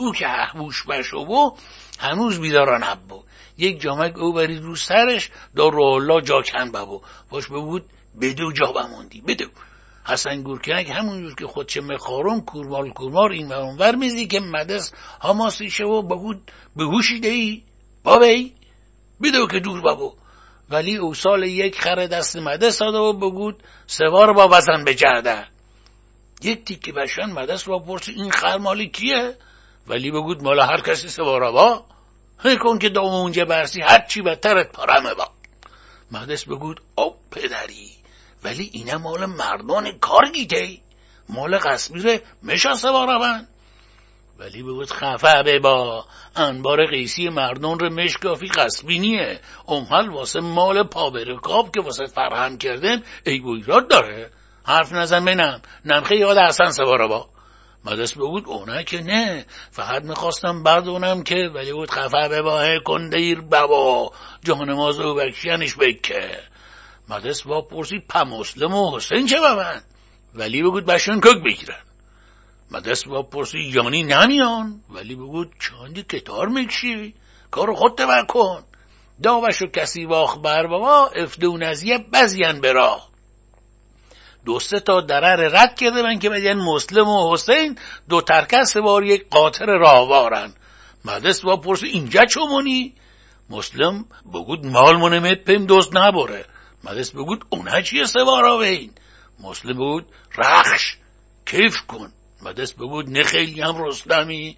او که احبوش بشو هنوز بیداران حبو یک جامک او برید رو سرش دا رولا جا کن ببو. باش بگود بدو جا بموندی بدو. حسن گورکنک همونجور که خودچه مخارون کورمال کورمار این و ور میزی که مدس هاماسی شو بگود به هوشی دهی. بابی بدو که دور بابو ولی او سال یک خر دست مده ساده و بگود سوار با وزن به جرده یک تیکی بشن مدست با پرسی این خر مالی کیه؟ ولی بگود مال هر کسی سوارا با کن که دام اونجا برسی هرچی بدترت پرمه با. مهدس بگود او پدری ولی اینه مال مردان کار گیته مال قصبیر مشا سوار ولی بگود خفه با. انبار قیسی مردان رو مشکافی قصبینیه. امحل واسه مال پابرکاب که واسه فرهم کردن ای ایراد داره. حرف نزن بینم نمخه یاد حسن سوارا با. مدرس بگود اونه که نه. فقط می‌خواستم بردونم که ولی بود خفه به باه کندیر بابا. جان مازو بکشنش بکه. مدرس با پرسید پا مسلم و حسین چه من ولی بگود بشن کک بگیرن. مدرس با پرسید یانی نمیان ولی بگود چاندی کتار می‌کشی کارو خودت بکن داوشو کسی واخ بر بابا افدون از یه بزین برا دو سه تا درر رد کرده من که بگن مسلم و حسین دو ترکس بار یک قاطر راهوارن. مدرس با پرس اینجا چومونی مسلم بگود مال منمت پیم دوست نباره مدرس بگود اونه چیه سوارا بین مسلم بگود رخش کیف کن. مدرس بگود نه خیلی هم رستمی.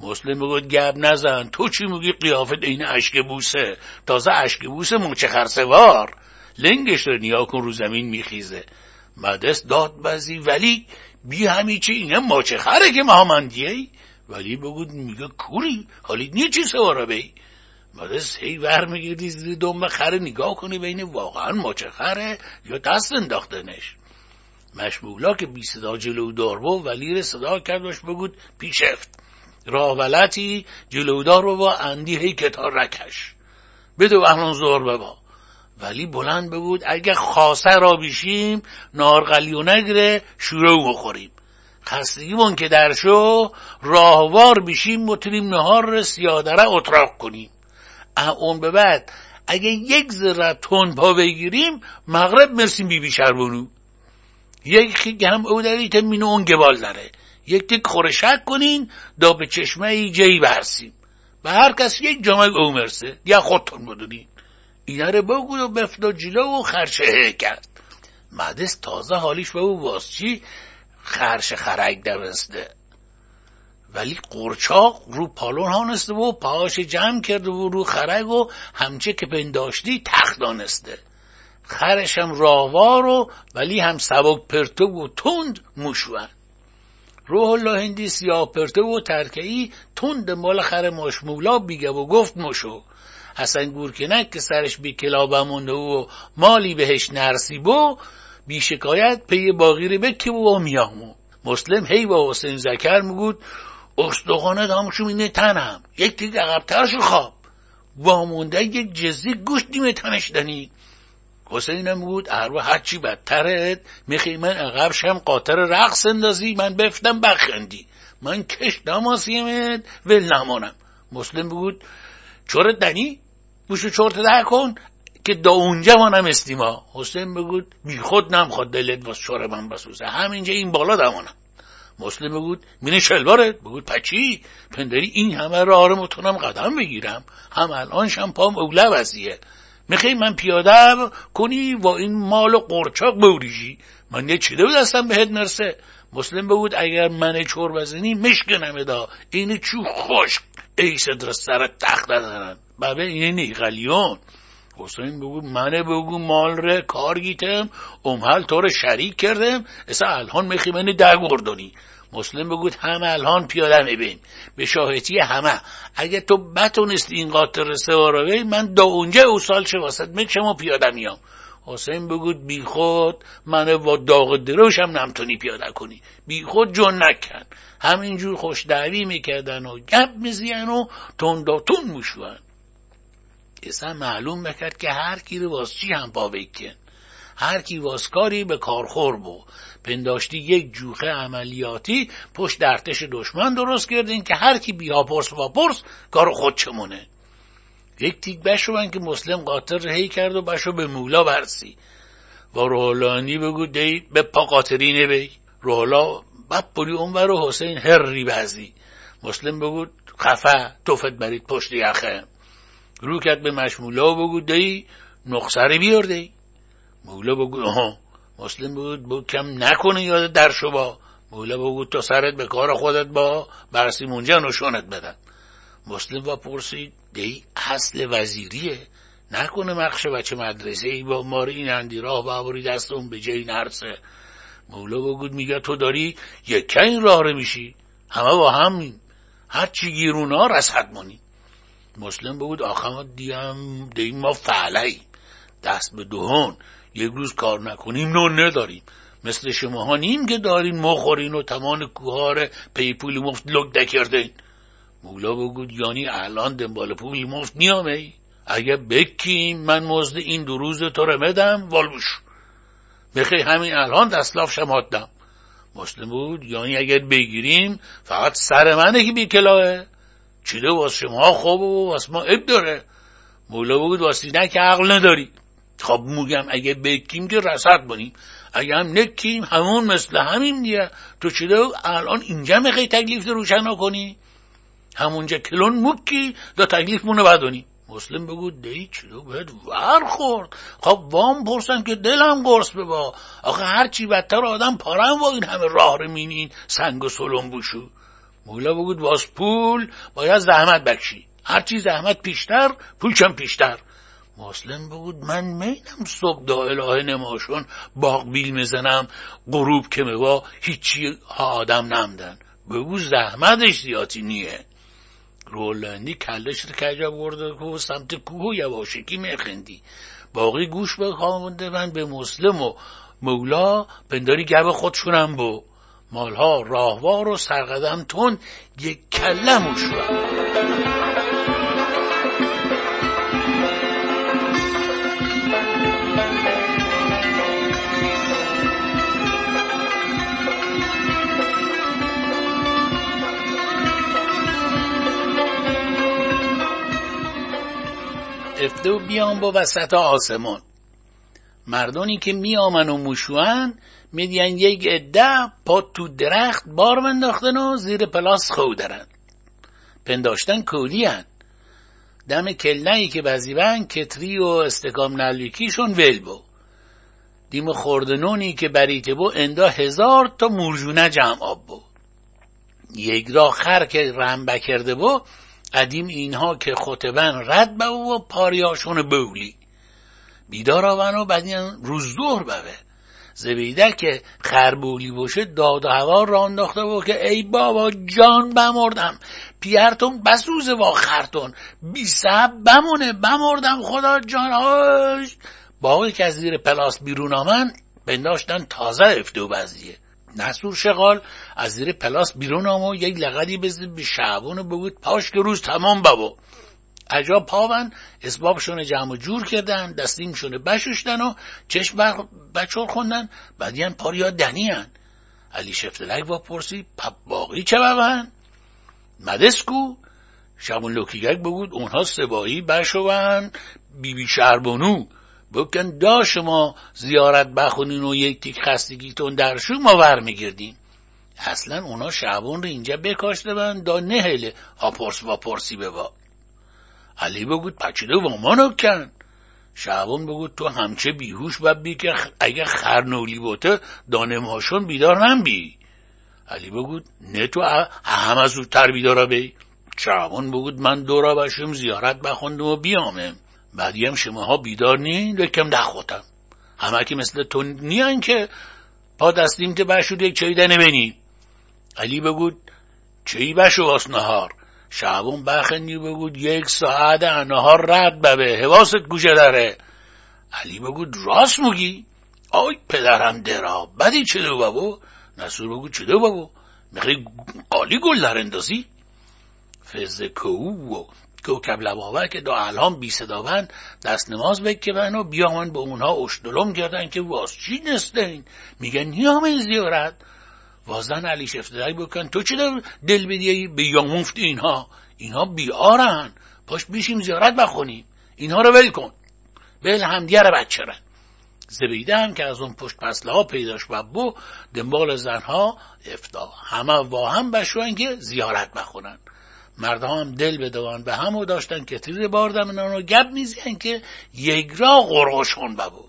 مسلم بگود گب نزن. تو چی میگی قیافت این اشک بوسه؟ تازه اشک بوسه موچه خرسوار لنگش رو نیا کن رو زمین میخیزه. مدرس داد بزی ولی بی همی چه اینه ماچه خره که مهامندیه ولی بگود میگه کوری. حالی نیه چی سوارا بی؟ مدرس هی ور میگیردی زیر دنبه خره. نگاه کنی بین واقعا ماچه خره یا دست انداختنش. مشمولا که بی صدا جلو دار ولی صدا کردش بگود پیشفت راولتی جلودار رو با اندی هی کتار رکش. بدو اهلان زور ببا. ولی بلند بگود اگه خاصه را بیشیم نارغلی و نگره شروع بخوریم. خستگیمون که در شو راهوار بیشیم متونیم نهار رو سیادره اتراق کنیم. اون به بعد اگه یک ذره تون پا بگیریم مغرب مرسیم بی بی یک هم او داری مینو اون گبال داره. یک تک خورشک کنین دا به چشمه جی برسیم. به هر کس یک جامعه او مرسه. یا خودتون بدونین. اینا رو بگو و بفت جلو و خرشه کرد. مدس تازه حالیش به او واسچی خرش خرک درسته ولی قرچاق رو پالون هانسته و پاهاش جمع کرده و رو خرگ و همچه که پنداشتی تخت دانسته خرشم راهوار و ولی هم سبک پرتو و تند موشوان. روح الله هندی سیاه پرتو و ترکهی تند مال خر ماشمولا بیگه و گفت مشو. حسن گورکنک که سرش بی کلابمونده و مالی بهش نرسی بو بی شکایت پی باغیری بکی و میامو. مسلم هی با حسین زکر میگود استخانه دامشو مینه تنم. یک دیگه عقبترشو خواب. وامونده یک جزی گوش دیمه تنش دنی حسینم بود اروا هرچی بدترت میخی من عقبشم قاطر رقص اندازی من بفتم بخندی من کش داماسیمت ول نمانم. مسلم بود چورت دنی؟ بوشو چورت ده کن که دا اونجا مانم استیما. حسین بگود بی خود نمخواد دلت واس چور من بسوزه همینجا این بالا دمانم مسلم بگود مینه شلوارت؟ بگود پچی پندری این همه را آره متونم قدم بگیرم. هم الان پام اوله وزیه می‌خوای من پیاده کنی و این مال و قرچاق بوریجی من یه چیده دستم بهت مرسه مسلم بگود اگر من چور بزنی مشکنم دا این چو خشک ای صدر سر تخت دارن بابه اینه نیغلیون حسین بگو منه بگو مال ره کار گیتم. امحل تو رو شریک کردم. اصلا الان میخی منی در گردونی. مسلم بگود همه الان پیاده میبین. به شاهدی همه. اگه تو بتونست این قاطر سواروی من دا اونجا او سال چه واسد می‌کشم و پیاده میام حسین بگود بی خود من با داغ دروشم نمتونی پیاده کنی. بی خود جون نکن. همینجور خوش دعوی می‌کردن و گپ میزین و تنداتون موشون اصلا معلوم بکرد که هر کی رو واس چی هم پا بکن. هر کی واسکاری به کارخور بو. پنداشتی یک جوخه عملیاتی پشت درتش دشمن درست کردین که هر کی بیا پرس با پرس کار خود چمونه یک تیک بشو که مسلم قاطر رهی کرد و بشو به مولا برسی. و روحلانی بگو دی به پا قاطرینه بی روحلا بعد بری اونور و حسین هری بزی. مسلم بگو خفه توفت برید پشت یخه. رو کرد به مشمولا و بگو دی نقصری بیار دی. مولا بگو آها. مسلم بود بود کم نکنه یاد در با. مولا بگو تو سرت به کار خودت با برسی مونجا نشونت بدن. مسلم با پرسید دی اصل وزیریه؟ نکنه مخش بچه مدرسه ای با مار این اندی راه بابری دستون به جای نرسه مولا بگود میگه تو داری یکه این راه رو میشی. همه با هم هرچی گیرونا رسد مانی. مسلم بگود آخه ما دیم دیم ما فعلی. دست به دهان یک روز کار نکنیم نون نداریم. مثل شما ها نیم که دارین مخورین و تمان کوهار پی پول مفت لگ دکردین مولا بگود یعنی الان دنبال پول مفت نیامه اگه بکیم من مزد این دو روز تو رو بدم والبوش بخی همین الان دستلاف شمادم مسلم بود یعنی اگر بگیریم فقط سر منه که بی کلاه چیده واس شما خوب و واس ما اب داره. مولا بود واسی نه که عقل نداری. خب موگم اگه بکیم که رسد بانیم اگه هم نکیم همون مثل همین دیگه. تو چیده الان اینجا می‌خوای تکلیف روشن کنی همونجا کلون مکی دا تکلیف مونه بدونی مسلم بگو دی چلو بهت ور خورد. خب وام پرسم که دلم قرص ببا. آخه هرچی بدتر آدم پارم و این همه راه رو مینین سنگ و سلم بوشو. مولا بگود واس پول باید زحمت بکشی. هرچی زحمت پیشتر پول چم پیشتر. مسلم بود. من مینم صبح دا الهه نماشون باغ بیل می‌زنم غروب که موا هیچی آدم نمدن. بگو زحمتش زیادی نیه. رولندی کلش رو کجا برده که سمت کوه یواشکی میخندی. باقی گوش بخوانده من به مسلم و مولا پنداری گب خودشونم بو. مالها راهوار و سرقدم تون یک کلم گرفته و بیان با وسط آسمان مردانی که میامن و موشوان میدین یک عده پا تو درخت بار منداختن و زیر پلاس خودرن پنداشتن کولی دم کلنهی که بزیبن کتری و استکام نلویکیشون ول بو. دیم خوردنونی که بریته بو اندا هزار تا مرجونه جمع آب بو. یک را خر که رم بکرده بو قدیم اینها که خطبن رد به و پاریاشون بولی. بیدار آون و بعد روز دور بوه. زبیده که خربولی باشه داد و هوا را انداخته بود که ای بابا جان بمردم. پیرتون بسوزه با خرتون. بی سب بمونه بمردم خدا جانهاش باقی که از زیر پلاس بیرون آمن بنداشتن تازه افته و بزیه نسور شغال از زیر پلاس بیرون آمو یک لغدی بزد به شعبون و بگود پاش که روز تمام بابا. اجا پاون اسبابشون جمع جور کردن دستیمشون بشوشتن و چشم بچور خوندن. بعدیان پاریا دنیان علی شفتلک با پرسی پپ باقی چه ببن مدسکو شبون لوکیگک بگود اونها سبایی بشوون بی بی شربانو بکن دا شما زیارت بخونین و یک تیک خستگیتون در شو ما ور میگردین. اصلا اونا شعبون رو اینجا بکاشته بند دا نهله پرس و پرسی ببا. علی بگود پچیده و کن. شعبون بگود تو همچه بیهوش و بی که اگه خرنولی بوته دانمهاشون بیدار نمی علی بگود نه تو همه زودتر بیدارا بی. شعبون بگود من دورا بشم زیارت بخوندم و بیامم. بعدی هم شما ها بیدار نین یکم نخوتم همه که مثل تو نیان که پا دستیم که بشود یک چایی نبینی علی بگود چی بشو واس نهار؟ شعبون بخندی بگود یک ساعت نهار رد ببه حواست گوشه داره علی بگود راست مگی آی پدرم درا بدی چه بابو؟ نصور بگود چه بابو؟ می‌خوای قالی گل در اندازی؟ فزکو و کوکب لباور که دا الان بی صداون دست نماز بکبن و بیامن به اونها اشتلم کردن که واس چی نستین؟ میگن نیام زیارت. وازدن علی شفتدک بکن. تو چی دل بدی به یامفت اینها؟ اینها بیارن پاش بیشیم زیارت بخونیم. اینها رو ول کن. بل همدیه رو بچه رن. زبیده هم که از اون پشت پسله ها پیداش و بو دنبال زنها افتا همه با هم بشوان که زیارت بخونن. مردها هم دل بدوان به همو داشتن که تیر باردم رو گب میزین که یک را قرقشون ببو.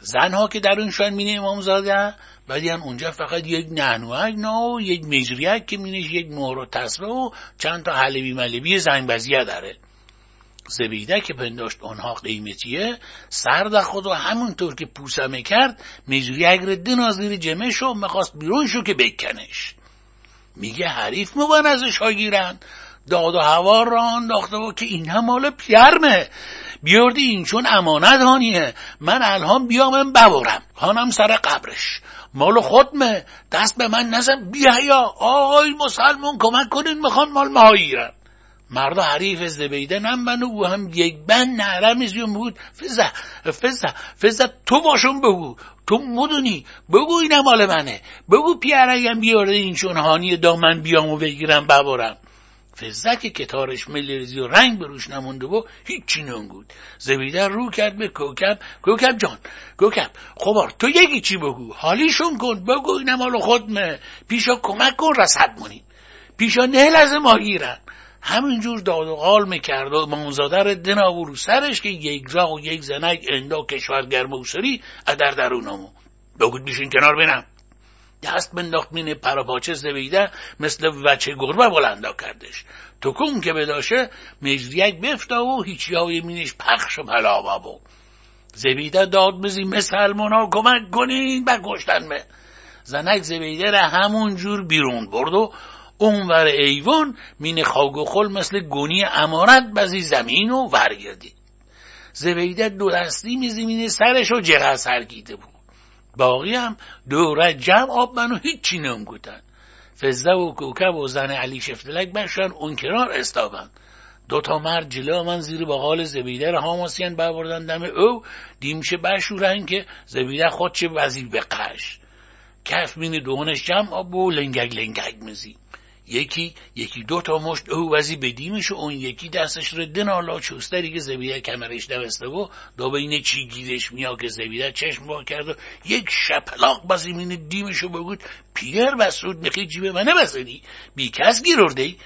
زنها که در اون مینه امام زاده بعدی هم اونجا فقط یک نهنوک نه و یک مجریک که مینش یک مهر و تصبه و چند تا حلبی ملبی زنگ بزیه داره. زبیده که پنداشت آنها قیمتیه سر خود و همونطور که پوسمه کرد میجوری اگر نازیر جمع شو می‌خواست بیرون شو که بکنش. میگه حریف مبان ازش ها گیرن. داد و هوا را انداخته و که این هم مال پیرمه. بیاردی این چون امانت هانیه. من الان بیامم ببرم. هانم سر قبرش. مال خودمه. دست به من نزن. بیا آقای مسلمون کمک کنین. می‌خوان مال ما گیرن مردا حریف زبیده نم او هم یک بند نرمیزیون بود. فزه فزه فزه. تو باشون بگو. تو مدونی. بگو این مال منه. بگو پیرگم بیاره این چون هانی دامن بیامو بگیرم ببارم فزه که کتارش ملیرزی و رنگ بروش نمونده و هیچی زبیده رو کرد به کوکب. کوکب جان کوکب خبار تو یکی چی بگو؟ حالیشون کن بگو این مال خودمه. پیشا کمک کن رسد مونیم. پیشا نه لازم ما گیرن. همینجور داد و قال می‌کرد و منزادر دنا و سرش که یک راه و یک زنک اندا کشور گرموسری ادر درونمو بگود بیشین کنار بینم. دست بنداخت مینه پراپاچه زویده مثل وچه گربه بلندا کردش. کن که بداشه مجریک بفتا و هیچی های مینش پخش و پلاوا بود زبیده داد بزی مسلمان کمک کنین بکشتن به. زنک زبیده را همون جور بیرون برد و اونور ایوان مین خاگ و خل مثل گونی امارت بزی زمین و ورگردی. زبیده دو دستی میزی سرش و جغل سرگیده بود. باقی هم دوره جمع آب منو هیچی نمگوتن فزده و کوکب و زن علی شفتلک بشن اون کنار استابن. دوتا مرد جلو من زیر بغال زبیده را هاماسین ببردن دم او. دیمشه بشورن که زبیده خودچه وزیر به قش. کف مین دونش جمع آب و لنگگ لنگگ میزی. یکی یکی دو تا مشت او وزی بدیمش و اون یکی دستش رو دنالا چوستری که زبیده کمرش دوسته و دو بین چی گیرش میا که زبیده چشم با کرد و یک شپلاق بازی مین دیمشو بگود پیر بسود میخی جیب منه بزنی؟ بی کس گیرورده ای؟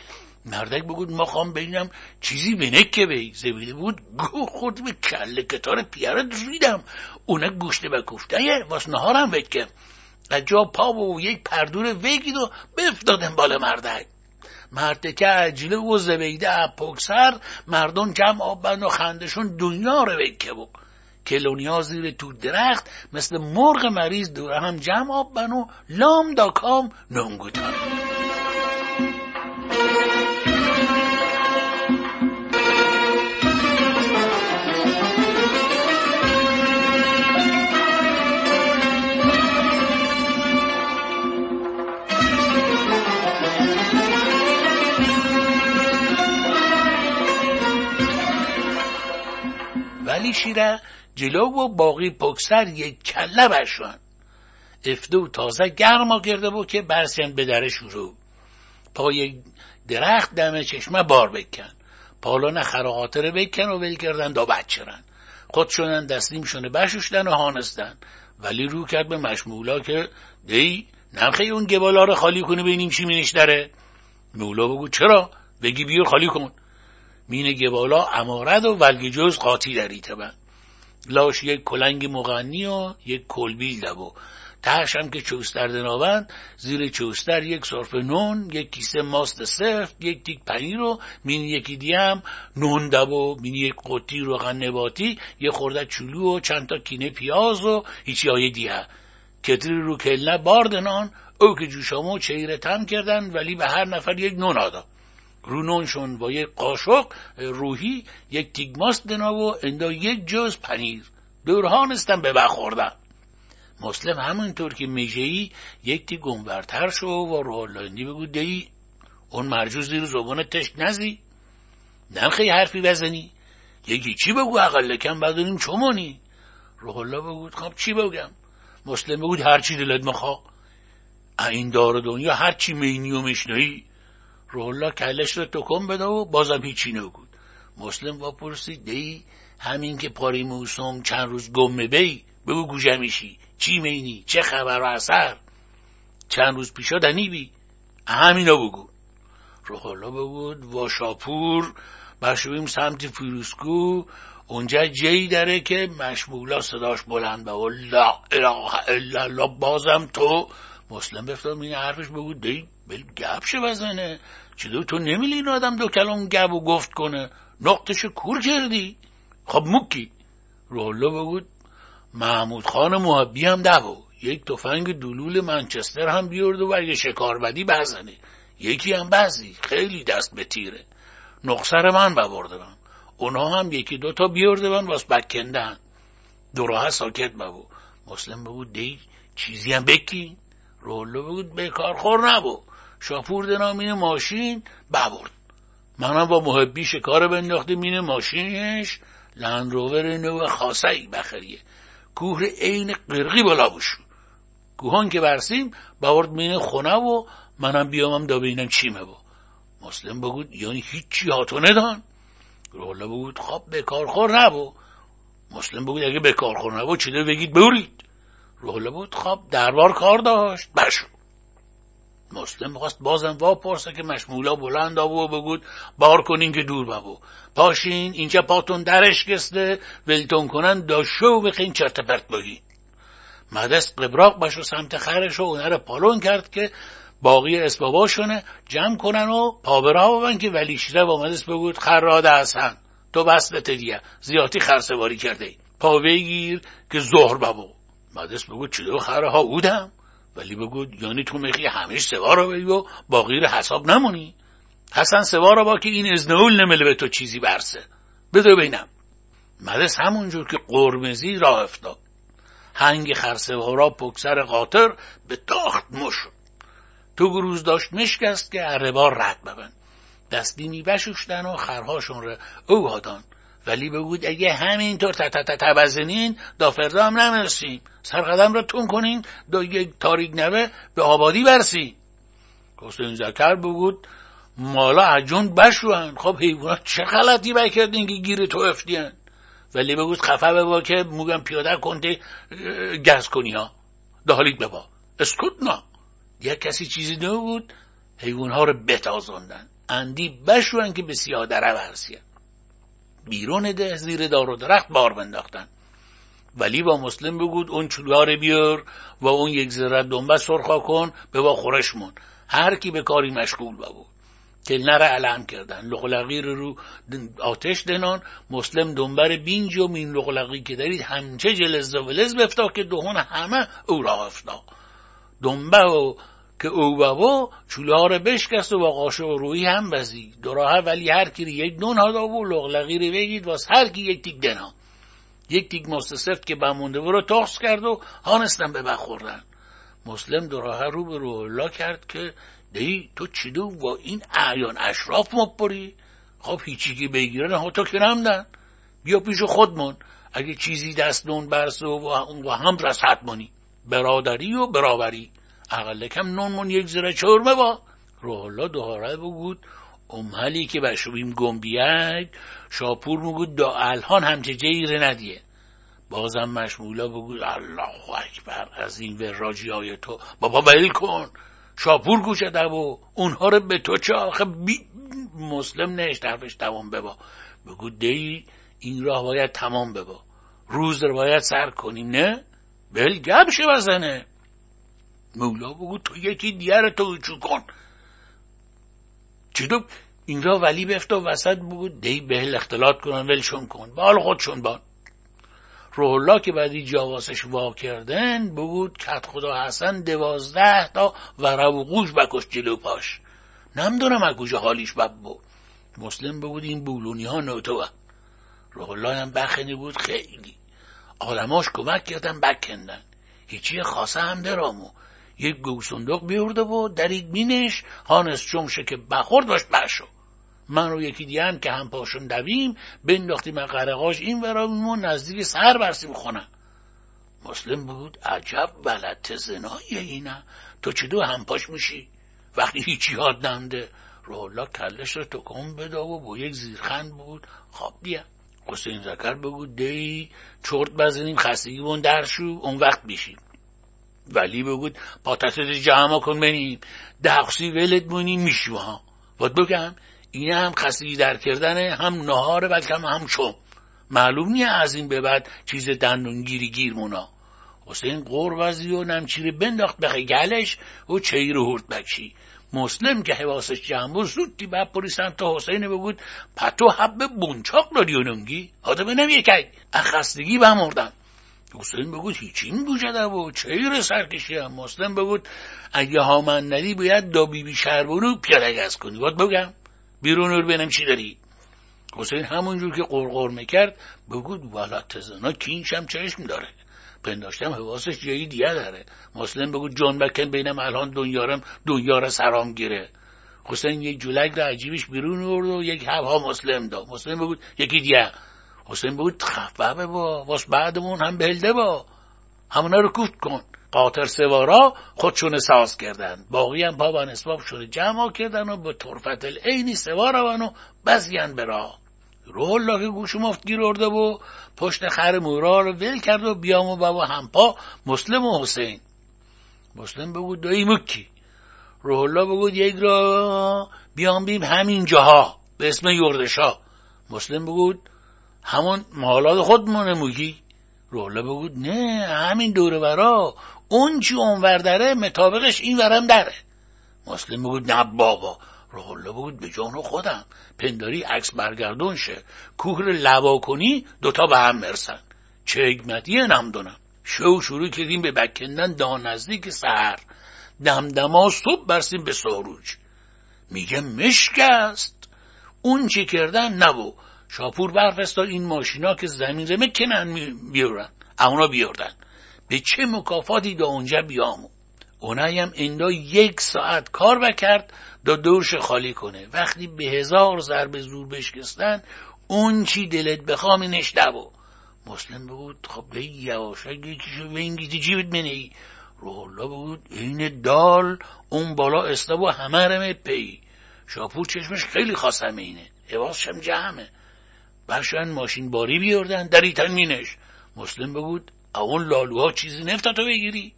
مردک بگود ما خوام ببینم چیزی بنکه بی. زبیده بود گو خود به کل کتار پیرت ریدم گوشته و کوفته واس نهارم وکم از جا پا و یک پردور وگید و بفتادن بالا مردک. که عجله و زبیده پکسر مردم جمع آبن و خندشون دنیا رو وکه بود کلونیا زیر تو درخت مثل مرغ مریض دور هم جمع آبن و لام دا کام ولی شیره جلو و باقی پکسر یک کله برشون افتو تازه گرما کرده بود که برسین به در شروع پای درخت دم چشمه بار بکن. پالان خراقاتره بکن و ول کردن دا بچرن خودشونن دستیم شونه بشوشتن و هانستن. ولی رو کرد به مشمولا که دی نمخی اون گبالا رو خالی کنه ببینیم چی مینش داره مولا بگو چرا؟ بگی بیور خالی کن. مین گبالا امارد و ولگ جز قاطی در ایتبن لاش یک کلنگ مغنی و یک کلبیل دبو تهش هم که چوستر دنابند زیر چوستر یک صرف نون یک کیسه ماست سفت یک تیک پنیر و مین یکی دیگه هم نون دبو مین یک قطی روغن نباتی یه خورده چلو و چند تا کینه پیاز و هیچی های دیگه. کتری رو کلنه باردنان او که جوشامو چهیره تم کردن ولی به هر نفر یک نون آدم. رونونشون با یک قاشق روحی یک تیگماست دنا و اندا یک جز پنیر. دورهانستم به بخوردن مسلم همونطور که میجهی یک تی گنبرتر شو و روحالندی بگو دی اون مرجوز زیر زبان تشت نزی نمخی حرفی بزنی. یکی چی بگو اقل کم بدونیم چمونی روح الله بگو خب چی بگم؟ مسلم بگو هر چی دلت مخوا این دار دنیا هر چی مینی و مشنهی روح کلش رو تکم بده و بازم هیچی نگود. مسلم با پرسید دی همین که پاری موسوم چند روز گمه بی بگو گوشه میشی؟ چی مینی؟ چه خبر و اثر؟ چند روز پیشا دنی بی همینا بگو. روح الله بگود واشاپور بشویم سمت فیروسکو اونجا جی داره که مشمولا صداش بلند به لا اله الا الله بازم تو. مسلم بفتاد این حرفش بگو دی بل گپ شه بزنه. چطور تو نمیلی این آدم دو کلام گب و گفت کنه؟ نقطش کور کردی؟ خب موکی. روحالله بگود محمود خان محبی هم دبو یک تفنگ دلول منچستر هم بیارد و اگه شکاربدی بزنه یکی هم بعضی. خیلی دست به تیره. نقصر من ببرده من. اونا هم یکی دوتا بیارده من واس بکندن. دو ساکت ببو. مسلم بگود دی چیزی هم بکی. رولو بگود بیکار خور نبو. شاپور دنامین ماشین ببرد منم با محبی شکار بنداخته مین ماشینش لندروور نو خاصه ای بخریه. کوه عین قرقی بالا بشو. کوهان که برسیم بورد مین خونه و منم بیامم دا بینم چیمه با. مسلم بگود یعنی هیچی هاتو ندان. رولا بگود خب بکار خور نبو. مسلم بگود اگه بکار خور نبو چیده بگید؟ بورید رولا بود خب دربار کار داشت. بشو مسلم خواست بازم وا پرسه که مشمولا بلند آبو و بگود بار کنین که دور بابو پاشین اینجا پاتون درش گسته ولتون کنن دا شو بخین چرت پرت بگی. مدست قبراق بشو سمت خرش و اونه رو پالون کرد که باقی اسباباشونه جمع کنن و پابرا بابن که ولی شیره با مدست بگود خراده هستن تو بس دیگه زیادی خرسواری کرده ای. پا بگیر که زهر بابو مدست بگود چلو خره ها بودم ولی بگود یعنی تو میخی همیش سوا رو بگی و باقی رو حساب نمونی. حسن سوا رو با که این ازنهول نمله به تو چیزی برسه. بده بینم مدرس همونجور که قرمزی راه افتاد. هنگ خرسوارا را پکسر قاطر به تاخت مشد تو گروز داشت مشکست که عربار رد ببن دستی بشوشتن و خرهاشون رو او هادان ولی بگود اگه همینطور تبزنین دا فردا هم نمرسیم سرقدم را تون کنین دا یک تاریک نوه به آبادی برسیم حسین زکر بگود مالا عجون بشوهن خب حیوانات چه غلطی بکردین که گیر تو افتیان ولی بگود خفه ببا که موگم پیاده کنده گز کنی ها. دهالیت ببا. اسکوت نه یک کسی چیزی نبود حیوانها رو بتازندن. اندی بشوهن که به سیادره برسیان بیرون ده زیر دار و درخت بار بنداختن. ولی با مسلم بگود اون چولار بیار و اون یک ذره دنبه سرخا کن به با خورش مون. هر کی به کاری مشغول بود که نره علم کردن. لغلقی رو آتش دنان. مسلم دنبر بینج و مین لغلقی که دارید همچه جلز و ولز بفتا که دهون همه او را افتا دنبه و که او بابا چوله ها رو بشکست و با قاشق و روی هم بزید. دراه ولی هر کی یک دون ها و لغلقی رو بگید واس هر کی یک تیک دنا. یک تیک مستسفت که بمونده رو تاخص کرد و هانستن به بخوردن مسلم دراه رو به روح الله کرد که دی تو چی دو با این اعیان اشراف مپری خب هیچی که بگیرن ها تو که نمدن. بیا پیش خودمون اگه چیزی دست دون برسه و, هم رسحت منی برادری و برابری. اقل کم نونمون یک زره چرمه با روح الله دوهاره بگود امهلی که بشویم گنبیگ شاپور بگود دا الهان همچه جیره ندیه. بازم مشمولا بگود الله اکبر از این وراجی های تو. بابا بیل کن. شاپور گوشه و اونها رو به تو چه آخه بی... مسلم نشت حرفش تمام ببا. بگو دی این راه باید تمام ببا. روز رو باید سر کنیم نه؟ بل گب شه بزنه مولا بگو تو یکی دیگر تو چو کن؟ چی دو اینجا ولی بفت و وسط بگو دی به اختلاط کنن ولشون کن. بال خودشون بان. روح الله که بعدی جواسش وا کردن بگود کت خدا حسن دوازده تا و روقوش بکش جلو پاش. نمدونم از کجا حالیش بب مسلم بگود این بولونی ها نوتو روح الله هم بخنی بود خیلی. آدماش کمک کردن بکندن. هیچی خاصه هم درامو. یک گوسندق بیورده و در یک مینش هانست چمشه که بخورد باش بشو من رو یکی دیگه که هم پاشون دویم بنداختیم قرقاش. این و نزدیک سر برسیم خونه مسلم بود عجب ولت زنایی اینه. تو دو همپاش میشی؟ وقتی هیچی یاد نمده. رولا کلش رو تکون بده و با یک زیرخند بود. خواب بیا. حسین زکر بگو دی چرت بزنیم خستگی بون درشو اون وقت بیشیم. ولی بگود پاتست جمع کن بنیم دقسی ولد مونی میشو ها. باید بگم این هم خستگی در کردنه هم نهاره بلکه هم, هم معلوم نیه از این به بعد چیز دندونگیری گیر مونا. حسین قروزی و نمچیره بنداخت به گلش و چیر هورد بکشی. مسلم که حواسش جمع بود زودی بعد پریسن تا حسین بگود پتو حب بونچاق داری اونمگی آده بنم یکی اخستگی بمردم حسین بگود هیچی بوجده و چه سرکشی هم. مسلم بگود اگه ها من ندی باید دا بی بی شهربونو پیاده گز کنی. باید بگم. بیرون رو بینم چی داری. حسین همونجور که قرقر می‌کرد بگود ولات زنا کینش هم چشم داره. پنداشتم حواسش جایی دیگه داره. مسلم بگو جون بکن بینم الان دنیارم دنیا را سرام گیره. حسین یک جولک را عجیبش بیرون ورد و یک هوا مسلم دا مسلم بگو یکی دیگه. حسین بگو خفه با واس بعدمون هم بلده با. همونا رو کوفت کن. قاطر سوارا خودشون ساز کردن. باقی هم پا اسباب شده جمع کردن و به طرفت العینی سوار و بزین برا روح الله که گوش مفت گیر ارده و پشت خر مورا رو ول کرد و بیام و بابا همپا مسلم و حسین. مسلم بگو دایی مکی. روح الله بگو یک را بیام بیم همین جاها به اسم یوردشا. مسلم بگو همون مالات خودمونه موگی الله بگو نه همین دوره برا اون چی اونور داره مطابقش این ورم داره مسلم بگو نه بابا. روح بود به جان خودم. پنداری عکس برگردون شه. کوه لوا کنی دوتا به هم مرسن. چه حکمتیه نمدونم. شو شروع کردیم به بکندن دا نزدیک سهر. دمدما صبح برسیم به ساروج. میگه مشک است. اون چی کردن نبو شاپور برفستا این ماشینا که زمین رمه کنن بیارن. اونا بیاردن. به چه مکافاتی دا اونجا بیامو؟ اونایم ایندا یک ساعت کار بکرد دا دورش خالی کنه. وقتی به هزار ضرب زور بشکستن اون چی دلت بخوام اینش دبو مسلم بود خب به یواشا یکیشو گیتی جیبت منهی روح الله بود این دال اون بالا استاب و همه رمه پی. شاپور چشمش خیلی خواستم اینه حواسش هم جمعه. برشن ماشین باری بیاردن در مینش مسلم بود اون لالوها چیزی نفتا تو بگیری.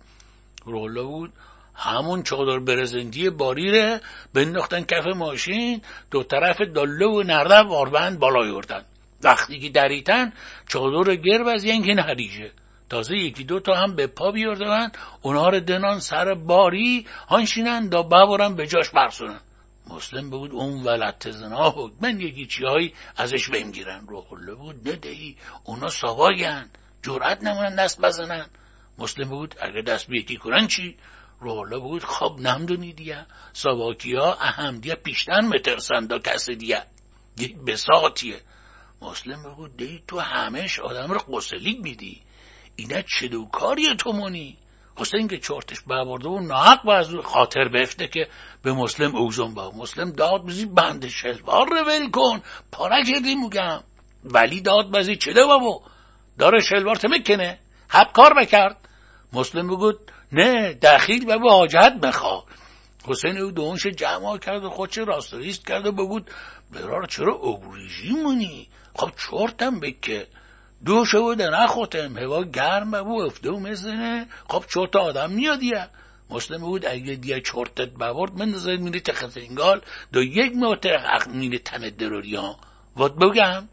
روح بود همون چادر برزنتی باریره بنداختن کف ماشین دو طرف داله و نرده واربند بالا یوردن وقتی که دریتن چادر گرب از ینگ نریجه تازه یکی دو تا هم به پا بیاردن اونها رو دنان سر باری هانشینن دا ببارن به جاش برسونن. مسلم بود اون ولت زنا من یکی چیهایی ازش بمیرن. رو بود ندهی اونا سواگن. جرأت نمونن دست بزنن. مسلم بود اگه دست به یکی کنن چی؟ رولا بود. خب نمدونی دیا سواکی ها اهم دیا پیشتن مترسن دا کسی بساتیه. مسلم بود دی تو همش آدم رو قسلی میدی. اینا چه دو کاری تو مونی؟ حسین که چرتش برده و ناحق از خاطر بفته که به مسلم اوزون با مسلم داد بزی بند شلوار رو ول کن. پارک کردی میگم. ولی داد بزی چه بابو داره شلوار تمکنه حب کار بکرد مسلم بگود نه دخیل و به حاجت بخوا. حسین او دونش جمع کرد و خودش راستریست کرد و بگود برار چرا ابریجی مونی؟ خب چرتم بکه. دو شو ده نخوتم هوا گرم و افته و مزنه خب چرت آدم میاد یه مسلم بود اگه دیگه چرتت بورد من نظر میره تخت انگال دو یک موت حق میره تن دروریان وات بگم.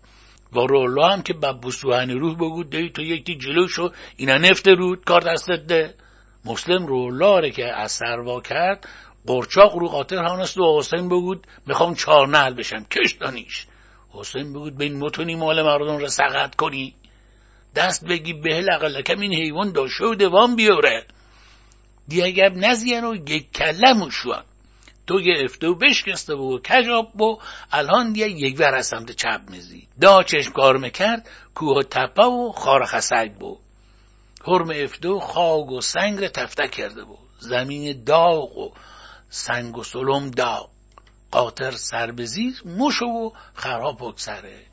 و رولا هم که ببوسوهن روح بگود دی تو یکی جلوشو اینا نفت رود کار دستت ده. مسلم رولاره که از سروا کرد قرچاق رو قاطر هانست و حسین بگود می‌خوام چار نهل بشم. کش دانیش. حسین بگود به این متونی مال مردم را سقط کنی. دست بگی به لقلکم این حیوان داشته و دوام بیاره. دیگه گب نزین و یک کلم شوان تو گرفته و بشکسته و کجاب و الان دیگه یک ور از سمت چپ میزی. دا چشم کار می‌کرد کوه تپه و خار خسک بود حرم افتو خاگ و سنگ تفته کرده بود زمین داغ و سنگ و سلم داغ. قاطر سر به زیر مشو و خراب بگذره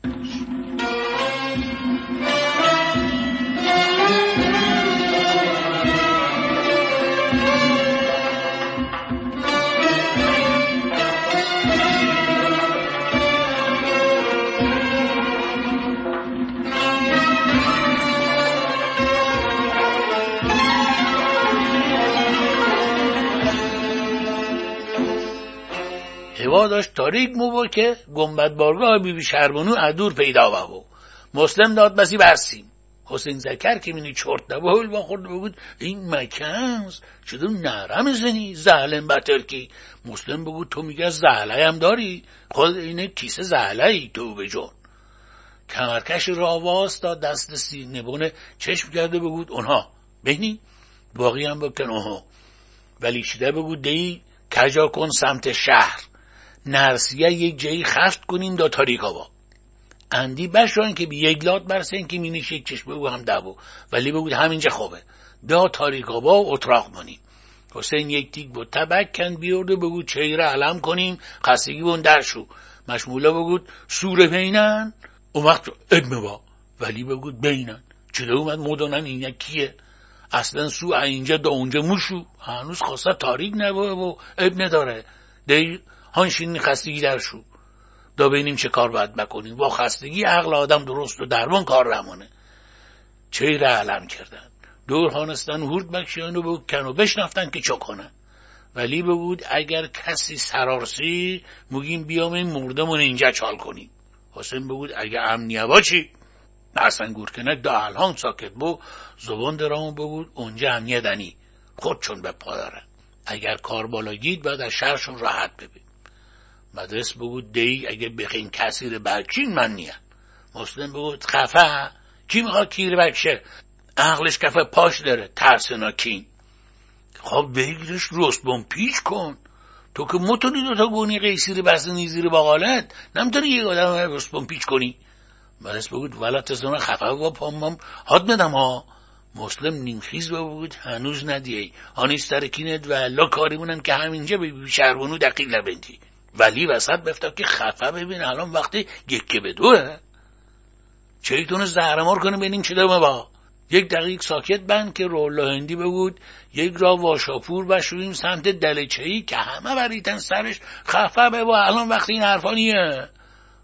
تاریک مو که گنبد بارگاه بی بی شربانو ادور پیدا و مسلم داد بسی برسیم. حسین زکر که مینی چرت نبول با خورد بگود این مکنز چطور نرم زنی زهلن بتر کی مسلم بگود تو میگه زهله هم داری؟ خود اینه کیسه زهله ای تو به جون کمرکش را آواز تا دست سی نبونه چشم کرده بگود اونها. بینی؟ باقی هم بکن اونها. ولی شده بگود دی کجا کن سمت شهر. نرسیه یک جایی خفت کنیم دا تاریک اندی بشوان که یک لات برسه که مینیش یک چشم بگو هم دبو ولی بگود همینجا خوبه. دا تاریک و اتراق مانیم حسین یک تیک با تبک کند بیورده بگود چهره علم کنیم. خستگی بون در شو. مشمولا بگود سوره بینن؟ اون وقت ادمه با. ولی بگود بینن. چه اومد مدونن؟ این کیه؟ اصلا سو اینجا دا اونجا موشو. هنوز خواسته تاریک نبوه و اب نداره دی هانشین خستگی در شو. دا بینیم چه کار باید بکنیم. با خستگی عقل آدم درست و درمان کار رمانه چه علم کردن؟ دور هانستن هورد بکشیان و بود کن و بشنفتن که چه کنن. ولی بود اگر کسی سرارسی مگیم بیام این مردمون اینجا چال کنیم. حسین بگود اگه امنیه با چی؟ حسن گورکنک دا الهان ساکت بو زبان درامو بگود اونجا امنیه دنی. خود چون به پاداره اگر کار بالا گید باید از شهرشون راحت ببین. مدرس بگود دی اگه بخین کسیر برچین من نیم. مسلم بگود خفه کی می‌خواد کیر بکشه عقلش کفه پاش داره ترسنا کین خب بگیرش رست پیچ کن. تو که متونی دوتا گونی قیسیر بسنی زیر باقالت نمی‌تونی یک آدم رست پیچ کنی. مدرس بگود ولا تزنه خفه با پامم حد ندم ها. مسلم نیمخیز بود هنوز ندیه هانیست ترکینت و لا کاری که همینجا به شهرونو دقیق لبندی ولی وسط بفتا که خفه ببین الان وقتی یکی به دوه. چه تونست زهرمار کنه ببینیم چه دومه با یک دقیق ساکت بند که رولا هندی بگود یک را واشاپور بشویم سمت دلچهی که همه بریتن سرش خفه به با الان وقتی این حرفانیه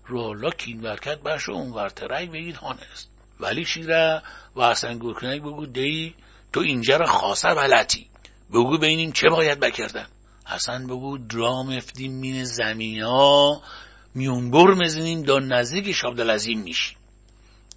رولا کین برکت بشو اون ورترک بگید هانست. ولی شیره و حسن گورکنک بگو دی تو اینجا را خاصه بلتی بگو بینیم چه باید بکردن. حسن بگو درام افتیم مین زمین ها میونبر مزنیم دا نزدیک شابدالعظیم میشیم.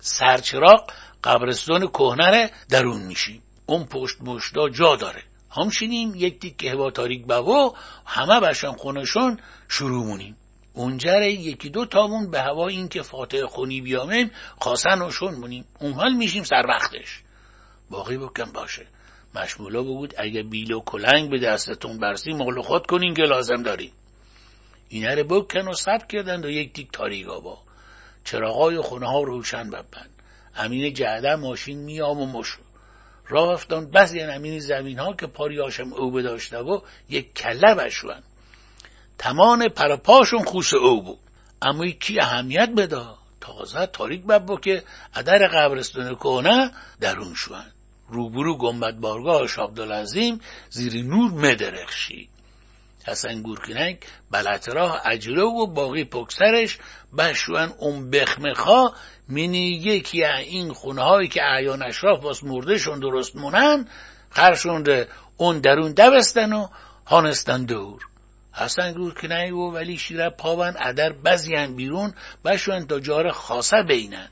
سرچراغ قبرستان کهنره درون میشیم. اون پشت مشتا جا داره. همشینیم یک تیکه هوا تاریک بوا همه بشن خونشون شروع مونیم. اونجا یکی دو تامون به هوا این که فاتح خونی بیامیم خواستن و شون مونیم. اون حال میشیم سر وقتش. باقی بکن باشه. مشمولا بود اگه بیل و کلنگ به دستتون برسی مغل خود کنین که لازم داریم اینه رو بکن و سب کردند و یک دیک تاریگا با چراغای خونه ها روشن ببند. امین جعده ماشین میام و مشو. راه افتان بعضی امین زمین ها که پاریاشم او داشته و یک کله بشون تمان پرپاشون خوش او بود. اما کی اهمیت بدا تازه تاریک ببا که ادر قبرستان کنه درون شون روبرو گمبت بارگاه شابدالعظیم زیر نور مدرخشی. حسن گورکنک بلطراه اجره و باقی پکسرش بشوان اون بخمخا منی یکی این خونه هایی که اعیان اشراف باز مردهشون درست مونن خرشونده اون درون دبستن و هانستن دور. حسن گورکنک و ولی شیره پاون ادر بزیان بیرون بشوان تا جار خاصه بینن.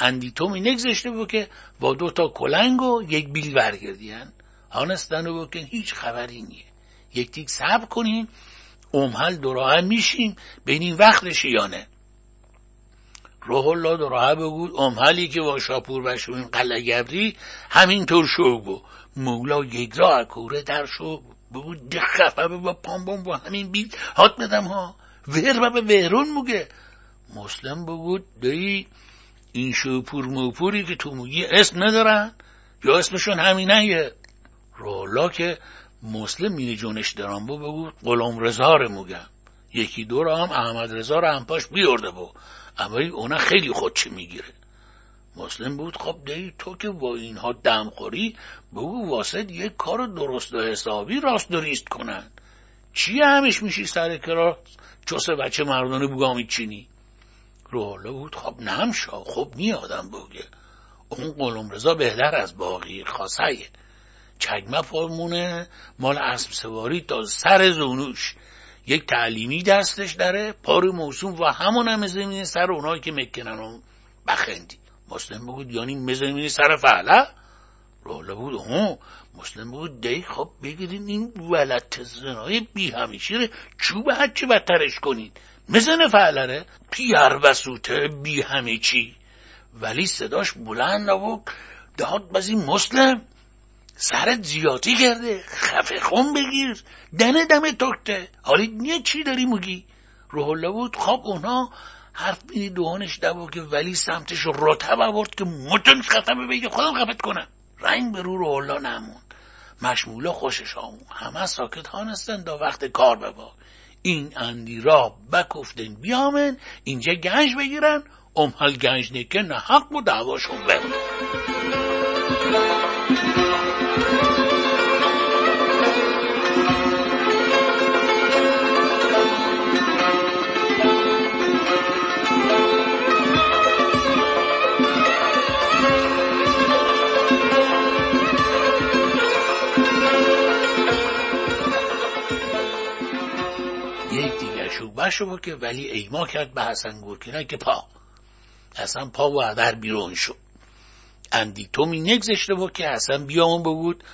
اندی تو می نگذشته بود که با دو تا کلنگ و یک بیل برگردین. هانستن و بکن هیچ خبری نیه یک تیک سب کنین امحل دوراه میشیم. بینین وقتش یا نه؟ روح الله دوراه بگود امحلی که با شاپور و شوین قلعه همینطور شو بو. مولا یک را کوره در شو بگود دخفه با پام با همین بیل هات بدم ها. ور به ورون موگه. مسلم بگود دایی این شوپور موپوری که تو موگی اسم ندارن؟ یا اسمشون همینه؟ یه رولا که مسلم مینی جونش دران بو بگو رزا رو موگم یکی دو هم احمد رزا رو هم پاش بیارده بو اما اونا خیلی خودچه می‌گیره. مسلم بود خب دی تو که با اینها دمخوری بگو واسد یک کار درست و حسابی راست دریست کنن. چی همش میشی سر کرا چوسه بچه مردانه بگامی چینی روحالا بود خب نمشا خب میادم بگه اون قلم رضا بهتر از باقی خاصه. چگمه فرمونه مال اسب سواری تا سر زونوش. یک تعلیمی دستش داره پار موسوم و همون هم زمین سر اونایی که مکنن و بخندی. مسلم بگود یعنی مزمینی سر فعله روله بود ها. مسلم بود دی خب بگیرین این ولت زنای بی همیشه چوب هرچی بدترش کنین. مزن فعلره پیر بسوته بی همه چی. ولی صداش بلند و داد بازی مسلم. سرت زیادی کرده خفه خون بگیر. دنه دم تکته حالی نیه چی داری مگی روح بود. خواب اونا حرف بینی دوانش دبا که ولی سمتش رتب آورد که متن خفه بگه خودم خفت کنم. رنگ به رو روح نموند. مشمولا خوشش آمون همه ساکت هانستن دا وقت کار ببا این اندی را بکفتن بیامن اینجا گنج بگیرن. امحال گنج نکه نه حق و دعواشون برن شو که ولی ایما کرد به حسن گورکینه که پا. حسن پا و در بیرون شد اندی تو می نگذشته بود که حسن بیامون بگود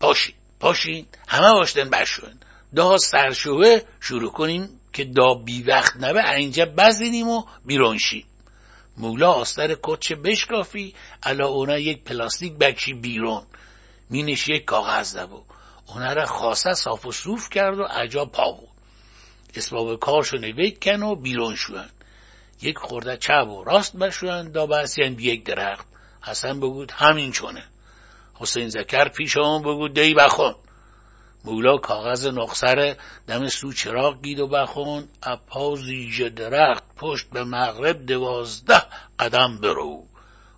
پاشین پاشین همه باشتن برشون دا سرشوه شروع کنین که دا بی وقت نبه اینجا بزدینیم و بیرون شیم. مولا آستر کتش بشکافی الا اونا یک پلاستیک بکشی بیرون. مینش یک کاغذ دبو اونا را خاصه صاف و صوف کرد و عجا پا بود. اسباب کارشو نوید کن و بیرون شوند. یک خورده چپ و راست بشوند دا برسیان بی یک درخت. حسن بگود همین چونه. حسین زکر پیش آن بگود دی بخون. مولا کاغذ نقصر دم سو چراغ گید و بخون. اپا زیج درخت پشت به مغرب دوازده قدم برو.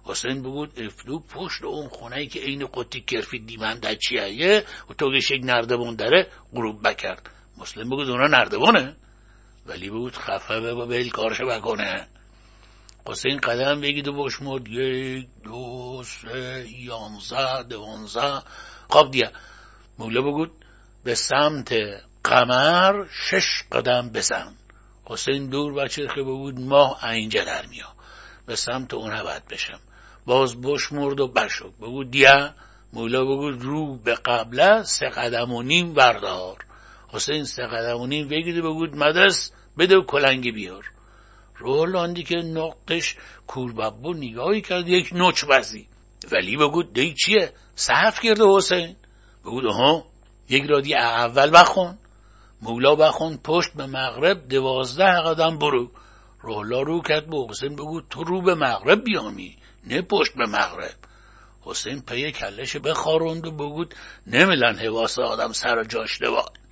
حسین بگود افلو پشت اون خونه که عین قطی کرفی دیمنده چیه؟ و تو یک نردمون داره غروب بکرد. مسلم بگود اونا نردبانه. ولی بود خفه به بیل کارشو بکنه. حسین قدم بگید و بشمرد یک دو سه یانزه دوانزه. خواب دیگه. مولا بگود به سمت قمر شش قدم بزن حسین دور بچرخه بگود ماه اینجا در میا به سمت اون باید بشم. باز بشمرد و بشد بگود دیه مولا بگود رو به قبله سه قدم و نیم بردار. حسین سه قدم و بگود مدرس بده و کلنگی بیار. رولاندی که نقطش کورببو نگاهی کرد یک نوچ بزی ولی بگود دی چیه؟ صحف کرده حسین. بگود ها یک رادی اول بخون. مولا بخون پشت به مغرب دوازده قدم برو. رولا رو کرد به حسین بگود تو رو به مغرب بیامی نه پشت به مغرب. حسین پی کلش بخاروند و بگود نمیلن حواس آدم سر جاش دواد.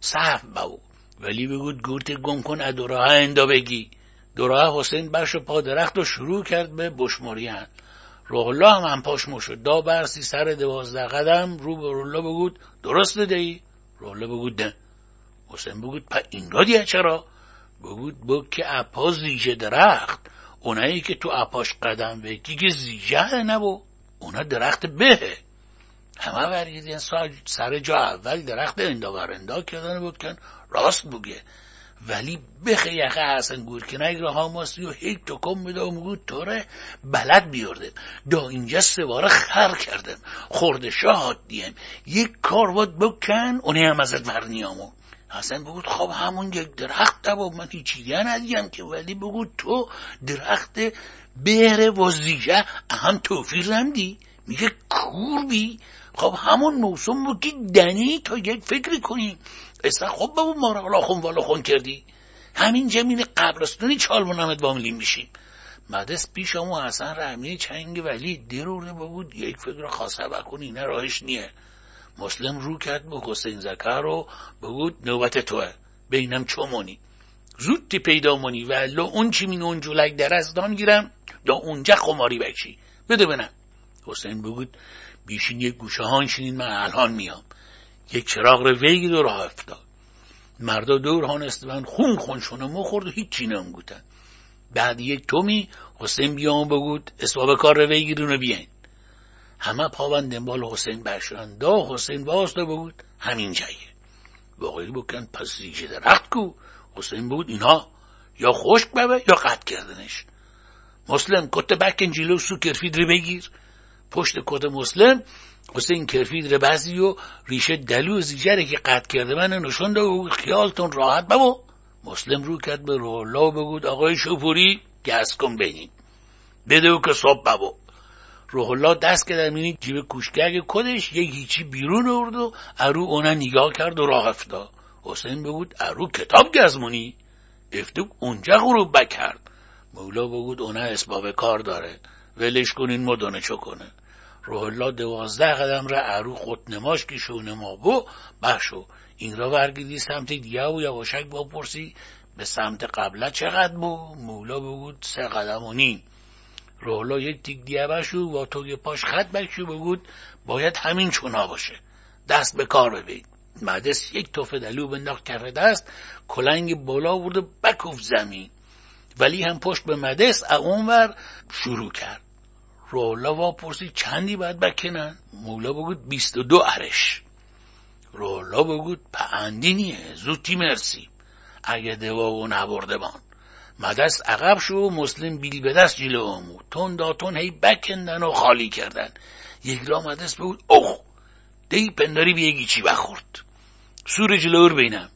صحف بو ولی بگود گورت گم کن ادوراه اندا بگی. دوراه حسین برش پا درخت و شروع کرد به بشمریان. روحلا هم هم پاشمو شد دا برسی سر دوازده قدم رو به روحلا بگود درست دهی روحلا بگود نه. حسین بگود پا این را دیه چرا؟ بگود بگود که اپا زیجه درخت. اونایی که تو اپاش قدم بگی که زیجه نبو اونا درخت بهه. همه برگردین سر جا اول درخت اندا کردن بکن راست بگه. ولی بخه یقه حسن گورکنک را و هیچ تکم میده و میگود توره بلد بیارده دا اینجا سواره خر کردم خورده شاد دیم. یک کار بود بکن اونی هم ازت ورنیامو. حسن بگود خب همون یک درخت و من هیچی ندیم که. ولی بگود تو درخت بهره و زیجه هم توفیر نمدی میگه کوربی خب همون موسوم بود که دنی تا یک فکری کنی. اصلا خب به اون مارا خون والا خون کردی. همین جمین قبرستونی چال منامت واملیم میشیم. مدست پیش همون حسن رحمی چنگ ولی دیروره بود. یک فکر خاصه بکنی نه راهش نیه. مسلم رو کرد به حسین زکر رو. بگود نوبت توه. بینم چومونی زودی پیدا مونی و اون چی مین اون جولک در از دان گیرم. دا اونجا خماری بچی بده بنم حسین بگود بیشین یک گوشه هان شینین من الان میام. یک چراغ رو ویگید و راه افتاد. مردا دور هان استوان خون خون شونه مخورد و هیچی نمگوتن. بعد یک تومی حسین بیام بگود اسباب کار رو ویگیرون رو بیاین. همه پاوند دنبال حسین برشدن. دا حسین واسطه بود همین جایه. باقی بکن پس زیجه درخت کو. حسین بود اینها یا خشک ببه یا قطع کردنش. مسلم کت بکن جلو سو کرفید رو بگیر. پشت کت مسلم حسین کرفید رو بزی و ریشه دلو زیجره که قطع کرده من نشون و خیالتون راحت بابا مسلم رو کرد به رولا و بگود آقای شوپوری گس کن بینید بده و که صبح بابا روح الله دست که در مینی جیب کوشگرگ کدش یک هیچی بیرون ارد و ارو اونا نگاه کرد و راه افتا حسین بگود ارو کتاب گزمونی. افتو اونجا غروب بکرد. مولا بگود اونا اسباب کار داره. ولش کنین مدانه چو کنه. روح الله دوازده قدم را خود نماش که شونه ما بو بخشو این را برگیدی سمت دیگه و یواشک پرسی به سمت قبله چقدر بو؟ مولا بگود سه قدم و نیم. روحلا یک تیک دیگه بشو و توی پاش خط بکشو بگود. باید همین چونا باشه. دست به کار ببین. مدس یک توفه دلو بنداخت کف دست کلنگ بالا برد و بکوف زمین. ولی هم پشت به مدس اونور شروع کرد. رولا وا پرسی چندی باید بکنن مولا بگود بیست و دو عرش رولا بگود پندینیه زودی مرسی. اگه دوا و نبرده بان. مدست عقب شو مسلم بیل به دست جلو آمو. تون داتون هی بکندن و خالی کردن. یک را مدست بود اوه دی پنداری به چی بخورد؟ سور جلور بینم.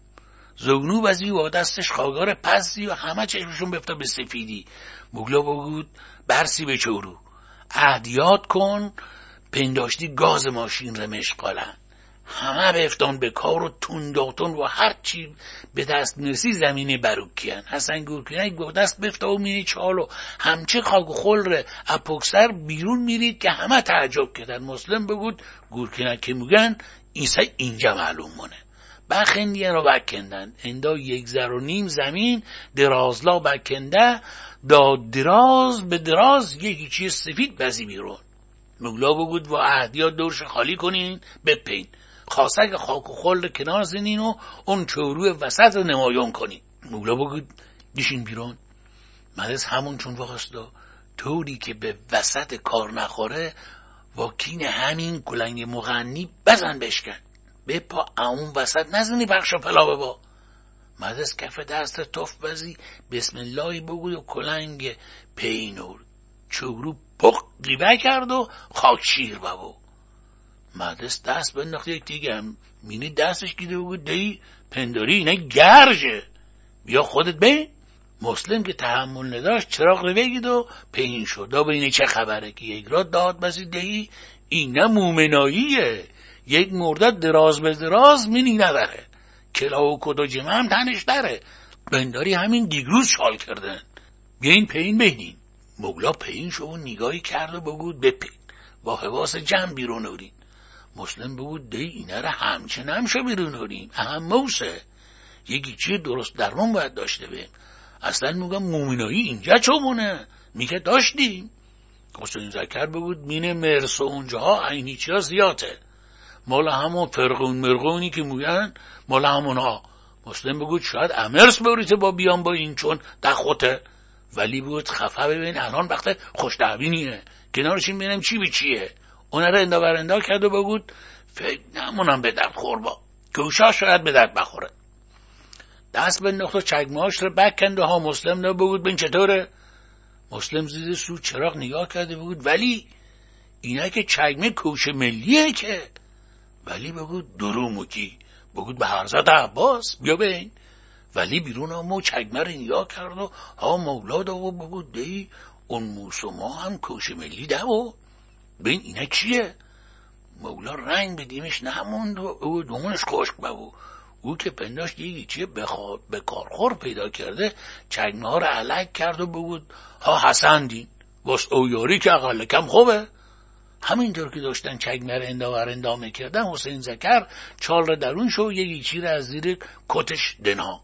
زغنو بزی و دستش خاگار پسی و همه چشمشون بفتا به سفیدی. بگلا بگود برسی به چورو عهدیات کن پنداشتی گاز ماشین رو مشقالن همه بفتان به کار و تنداتون و هر چی به دست می‌رسی زمین بروکیان. حسن گورکینک گفت دست بفتا و مینی چالو. همچه خاک و اپوکسر بیرون میرید که همه تعجب کردن. مسلم بگود گورکینک که میگن ایسا اینجا معلوم مونه. بخندیه رو بکندن. اندا یک زر و نیم زمین درازلا بکنده دا دراز به دراز یکی چیز سفید بزی بیرون مگلا بگود و عهدیات دورش خالی کنین بپین. خاصک خاک و خل کنار زنین و اون چوروی وسط رو نمایان کنین. مولا بگود دیشین بیرون. مدرس همون چون واسطا طوری که به وسط کار نخوره واکین همین کلنگ مغنی بزن بشکن. به پا اون وسط نزنی بخشا پلا با مدرس کف دست توف بزی بسم الله بگود و کلنگ پینور. چورو پق قیبه کرد و خاک شیر بابا مدرس دست بنداخت یک دیگه مینی دستش گیده بود دی پنداری اینه گرجه. بیا خودت بین. مسلم که تحمل نداشت چراغ رو بگید و پین شد. دا بینه چه خبره که یک را داد بزید دهی اینه مومناییه. یک مردد دراز به دراز مینی نداره کلا و کد و جمع هم تنش داره بنداری همین دیگروز شال کردن بیاین پین بینین مگلا پین شو و نگاهی کرد و بگود بپین. با حواس جمع بیرون اورین. مسلم بگود دی اینه را همچه نمشه بیرون هریم اهم موسه. یکی چی درست درمان باید داشته بیم. اصلا میگم مومنایی اینجا چمونه میگه داشتیم. حسین زکر بگود مینه مرس و اونجاها عینی چیا زیاده. مال همون فرقون مرقونی که میگن مال همون ها مسلم بگود شاید امرس بریته با بیان با این چون دخوته. ولی بود خفه ببین الان وقت خوش دعوینیه کنارشین ببینم چی به چیه. اون رو اندا کرد و بگود فکر نمونم به درد خور با. گوشا شاید به درد بخوره. دست به نقطه چگماش رو بکند ها مسلم نه بگود بین چطوره؟ مسلم زیر سو چراغ نگاه کرده بگود ولی اینا که چگمه کوش ملیه که ولی بگود درو موکی. بگود به حضرت عباس. بیا بین. ولی بیرون همو چگمه رو نگاه کرد و ها مولا و بگود دی اون موسوما هم کوش ملی ده و بین اینا چیه مولا رنگ به دیمش نموند و او دومونش خشک ببو. او که پنداشت یکی چیه؟ به کارخور پیدا کرده. چگمه ها رو علک کرد و بگود ها حسن دین واس اویاری که اقل کم خوبه. همینطور که داشتن چگمه رو انداور اندامه کردن حسین زکر چال رو درون شو یکی چی رو از زیر کتش دنا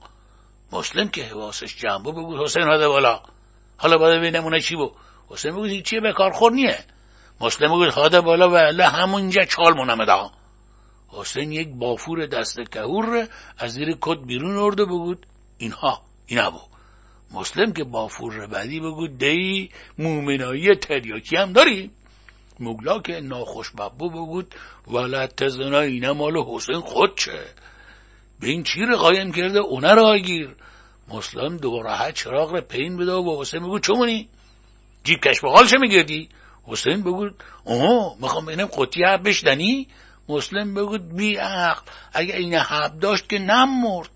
مسلم که حواسش جنبه بگود حسین هاده بالا. حالا باید ببینمونه چی بود. حسین بگود چیه به کارخور نیه مسلم بود خواده بالا و الله همونجا چال مونمه دا حسین یک بافور دست کهور از زیر کت بیرون ارده بگود اینها اینا بود. مسلم که بافور بعدی بگود دی مومنایی تریاکی هم داری مگلا که ناخوش ببو بگود ولد تزنا اینه مال حسین خود چه؟ به این چی قایم کرده؟ اونه را گیر. مسلم دوباره چراغ رو پین بده و حسین بگود چمونی جیب کش بغالش میگردی؟ حسین بگود اوه می‌خوام ببینم قطی حب بشدنی مسلم بگود بی عقل اگه این حب داشت که نم مرد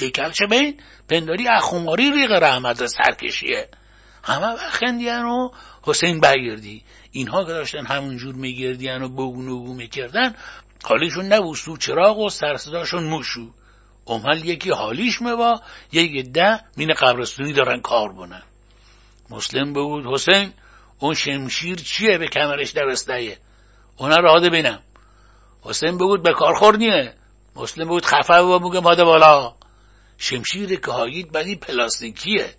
یکلچه بین؟ پنداری اخوماری ریق رحمت سرکشیه. همه خندیان و حسین برگردی. اینها که داشتن همونجور میگردیان و بگون و می‌کردن حالیشون نبود. سو چراغ و سرصداشون موشو. امال یکی حالیش موا یک ده مین قبرستونی دارن کار بونن. مسلم بود. حسین اون شمشیر چیه به کمرش درستهیه اونا را بینم. حسین بود به کار نیه. مسلم بود خفه و موگه ماده بالا. شمشیر که هایید بدی پلاستیکیه.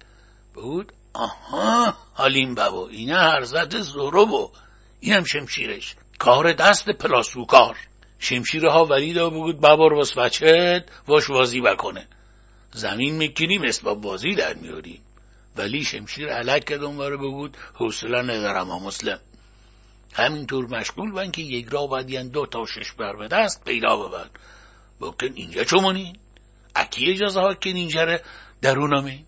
بود آها حالیم بابا اینه زورو بو اینم شمشیرش. کار دست پلاسوکار. شمشیر ها ورید و بگود بابا رو بچت واش وازی بکنه. زمین می‌کنیم اسباب بازی در میاریم ولی شمشیر علک که دنباره بگود حوصله ندارم ها مسلم. همینطور مشغول بن که یک را باید دو تا شش بر به دست پیدا ببن بکن اینجا چمونین اکی اجازه ها که اینجا درونامین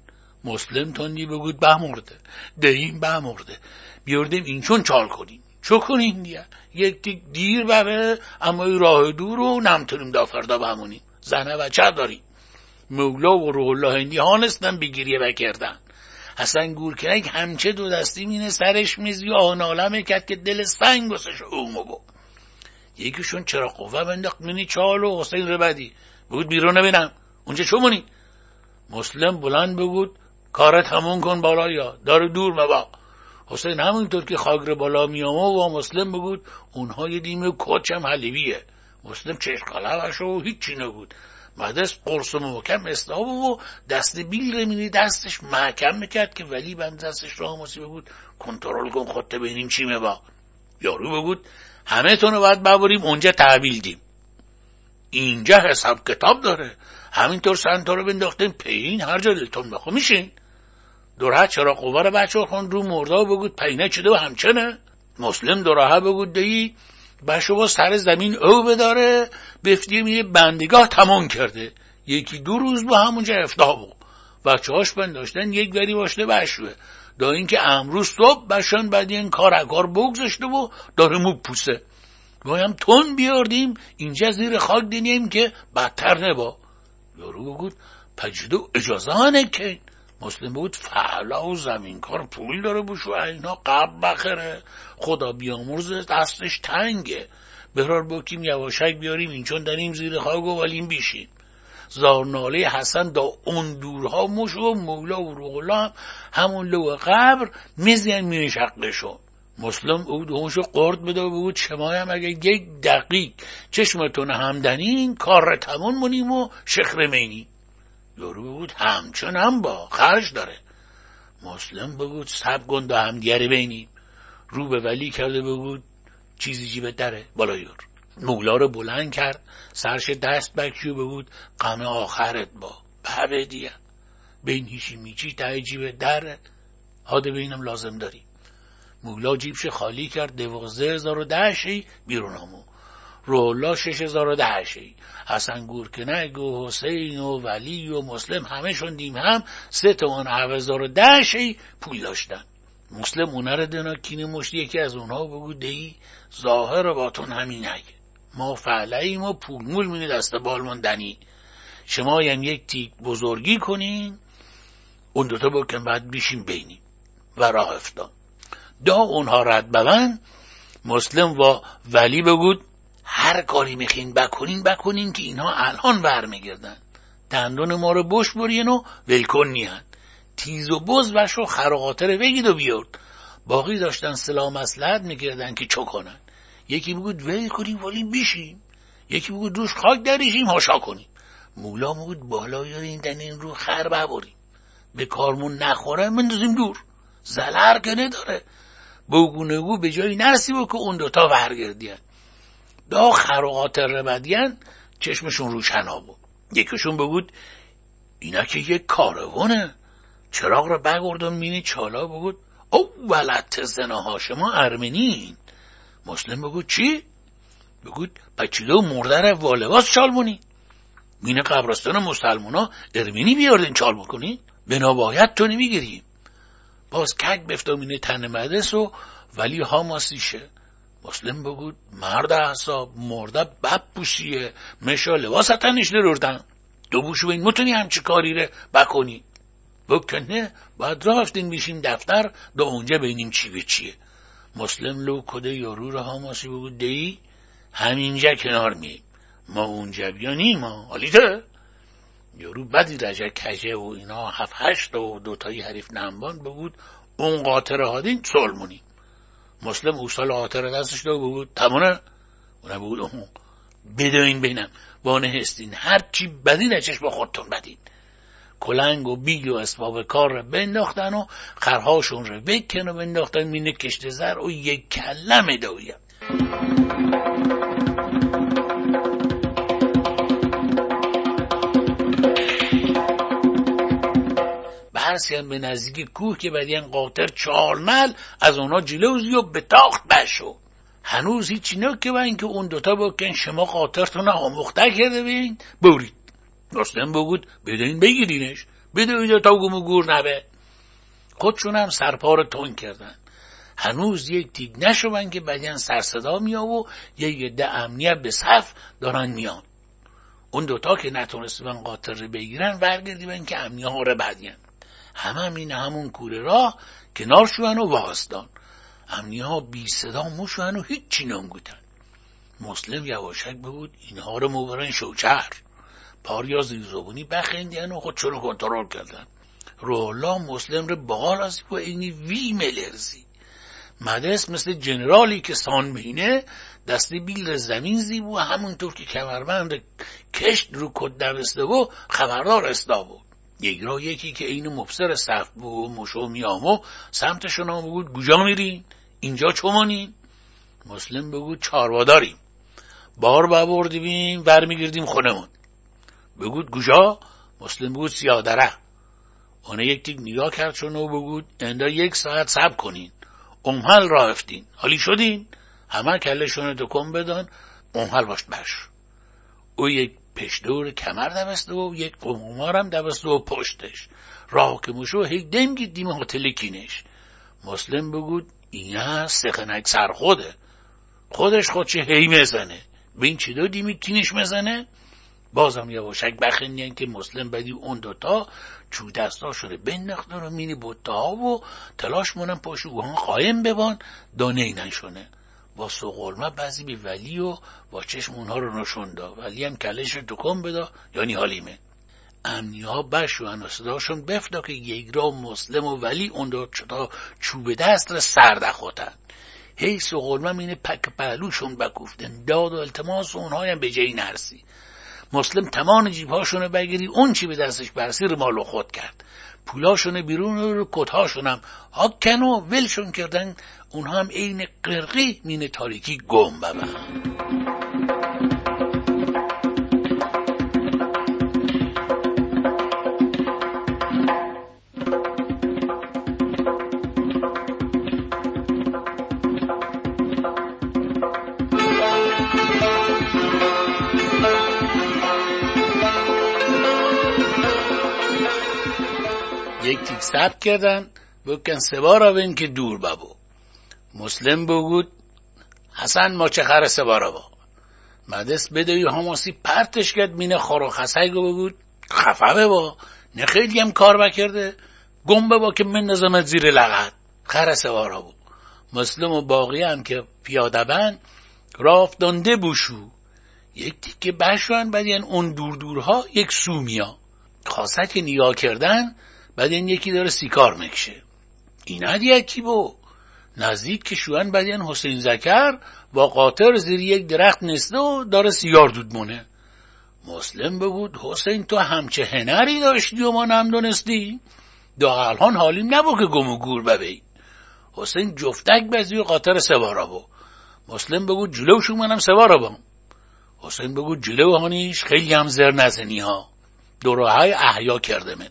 مسلم تندی بگود بمرده. دهیم بمرده. بیاردیم این چون چال کنیم. چو کنیم دیگه؟ یک دیر بره اما راه دور رو نمتونیم دا فردا بمونیم. زنه و چه داریم. مولا و روح الله هندی هانستن بگیریه بکردن حسن گورکنک همچه دو دستی مینه سرش میزی آن عالمه کرد که دل سنگ بسش اومو بو یکیشون چرا قوه بنداخت؟ مینی چال و حسین ربدی. بود بیرون ببینم. اونجا چه مسلم بلند بگود کارت همون کن بالا یا داره دور مبا حسین همونطور که خاگر بالا میامه و مسلم بگود اونها یه دیم کچ هم حلیویه مسلم چشم و هیچی نبود. مدرس قرص و محکم استاب و دست بیل رمینی دستش محکم می‌کرد که ولی بند دستش راه مصیبه بود. کنترل کن خودت ببینیم چی با یارو بگود همه تونو باید ببریم اونجا تحویل دیم. اینجا حساب کتاب داره. همینطور سنتا رو بنداختیم پین هر جا دلتون بخوا میشین؟ دوره چرا قوه رو بچه خون رو مردا بگود پینه چده و همچنه. مسلم دوراها بگود دهی بشو با سر زمین او بداره بفتی میره بندگاه تمام کرده. یکی دو روز با همونجا افتا بود. بچه هاش بنداشتن یک وری باشته بشوه. دا اینکه امروز صبح بشان بعد این کار اکار بگذاشته و داره مو پوسه. هم تون بیاردیم اینجا زیر خاک دینیم که بدتر نبا. یارو بگود پجدو اجازه ها که مسلم بود فعلا و زمینکار پول داره بشو اینا قبل بخره. خدا بیامرز دستش تنگه. برار بکیم یواشک بیاریم این چون داریم زیر خاک و ولیم بیشیم. زارناله حسن دا اون دورها مش و مولا و روغلا هم همون لو قبر میزین می شقشون مسلم او دوشو قرد بده و بود شما هم اگه یک دقیق چشمتون همدنین کار تمون مونیم و شخر همچون هم با خرج داره. مسلم بگود سب گند و همدیگه بینیم. رو به ولی کرده بگود چیزی جیبه داره بالایور مولا رو بلند کرد سرش دست بکشو بگود غم آخرت با. به دیگه بین هیچی میچی ته جیبه دره. هاده بینم لازم داری. مولا جیبش خالی کرد. دوازده هزار و ده شی بیرون همون رولا شش هزار و ده شی. حسن گورکنگ و حسین و ولی و مسلم همهشون دیم هم سه تومن هزار و ده شی پول داشتن. مسلم اونه رو دنا کینه مشت یکی از اونها بگو دی ظاهر باتون همین هی ما فعله ایم و پول مول مینه دست بالمان دنی شما هم یک تیک بزرگی کنین اون دوتا بکن بعد بیشیم بینیم و راه افتاد. دا اونها رد ببن مسلم و ولی بگود هر کاری میخین بکنین بکنین که اینها الان برمیگردن. دندون ما رو بش برین و ولکن نیان. تیز و بز بش و خراقاتر بگید و بیارد. باقی داشتن سلام مسلحت می‌کردن که چو کنن؟ یکی بگود ول کنیم ولی بیشیم یکی بگود روش خاک دریشیم هاشا کنیم. مولا بگود بالا این این رو خر ببریم. به کارمون نخوره مندازیم دور. زلر که نداره. بگونه بو به جایی نرسی که اون دوتا برگردین دا خراقات ربدین چشمشون روشنا بود. یکیشون بگود اینا که یک کاروانه. چراغ رو بگردم مینی چالا بگود. او ولت زناها شما ارمنین. مسلم بگود چی؟ بگود بچیده و مرده رو والواز چال بونی. مینه قبرستان مسلمونا ارمنی بیاردین چال بکنین به تو نمی‌گیریم باز کک بفتامینه تن مدرس و ولی هاماسیشه مسلم بگود مرد حساب مرده بب بوشیه مشا لباس تنش نروردن دو بوشو این متونی همچی کاری ره بکنی. بکنه باید رفتین میشیم دفتر دو اونجا بینیم چی به چیه. مسلم لو کده یارو رو هاماسی بگود دی همینجا کنار میم ما اونجا بیانیم ما حالیته یارو بدی رجه کجه و اینا هفت هشت و دوتایی حریف نمبان بگود اون قاطر هادین سلمونی. مسلم اوسال قاطر دستش دو بگود تمونه اونه بگود اون بدوین بینم. بانه هستین هرچی بدین اچش با خودتون بدین. کلنگ و بیل و اسباب کار رو بنداختن و خرهاشون رو بکن و بنداختن. مینه کشت زر و یک کلمه دویم برسیان به نزدیک کوه که بدین قاطر چهار مل از اونا جلوزی و به تاخت بشو هنوز هیچی که با اینکه اون دوتا بکن شما قاطرتون آموخته کرده بین برید. رستم بگود بدین بگیرینش. بدوید تا گم و گور نبه. خودشون هم سرپار تون کردن. هنوز یک تیگ نشون که بدین سرصدا میاد و یک عده امنیت به صف دارن میان. اون دوتا که نتونستن قاطر رو بگیرن برگردی که امنیه ها رو بدین همه هم این همون کوره راه کنار شوهن و واسدان امنیه ها بی صدا موشوهن و هیچی نمگوتن مسلم یواشک بود اینها رو مبرن شوچر پاریا زیرزبونی بخندین و خودشون رو کنترل کردن. رولا مسلم رو بغال از و اینی وی ملرزی مدرس مثل جنرالی که سان بینه دستی بیل زمین زیب و همونطور که کمربند کشت رو کد دوسته و خبردار استا بود. یک را یکی که این مبصر بود و مشو میامو سمتشون هم بود گوجا میرین اینجا چمانین مسلم بگود چارواداریم بار ببردیم برمیگردیم خونمون. بگود گوجا؟ مسلم بگود سیادره. اونه یک تیک نگاه کرد چون او بگود اندا یک ساعت سب کنین. امحل را افتین. حالی شدین؟ همه کلشون دکن بدن امحل باشت بش او یک پشدور کمر دوسته و یک قمارم دوسته و پشتش. راه که مشو هی دم دیم هتل کینش. مسلم بگود اینا سخنک سر خوده. خودش خودشه هی مزنه به این چی دو دیمی تینش مزنه بازم یواشک بخندین که مسلم بدی اون دوتا چو دستا شده بنداخته رو مینی بوتا و تلاش مونم پاشو گوهان قایم ببان. دانه ای نشونه با سقلمه بعضی به ولی و با چشم اونها رو نشون دا ولی هم کلش رو دکن بدا یعنی حالیمه امنی ها بشوان و صداشون بفتا که یک را مسلم و ولی اون دو چطا چوب دست رو سرده خودن هی سقلمه مینه پک پهلوشون بکوفتن. داد و التماس اونها هم به جایی نرسی. مسلم تمام جیبهاشونو بگیری اون چی به دستش برسی رو مالو خود کرد. پولاشونو بیرون رو کتهاشون هم هاکن و ولشون کردن. اونها هم عین قرقی مین تاریکی گم ببن. یک تیک ثبت کردن بکن سوارا بین که دور ببو. مسلم بگود حسن ما چه خر سوارا با؟ مدس بدوی هماسی پرتش کرد مینه خارو خسای گو بگود خفه با نه خیلی هم کار بکرده گم با که من نظمت زیر لغت. خر سوارا بود. مسلم و باقی هم که پیاده بن راف دانده بوشو. یک تیکه بشوان بعد یعنی اون دور دورها یک سومیا خواست که نگاه کردن بعد این یکی داره سیکار می‌کشه. این یکی بو نزدیک که شوان بعد این حسین زکر با قاطر زیر یک درخت نسته و داره سیگار دود مونه. مسلم بگود حسین تو همچه هنری داشتی و ما نمدونستی دو الان حالیم نبو که گم و گور ببی حسین جفتک بزی و قاطر سوارا بو. مسلم بگو جلو منم سوارا بام حسین بگو جلو هانیش خیلی هم زر نزنی ها. دوره های احیا کرده من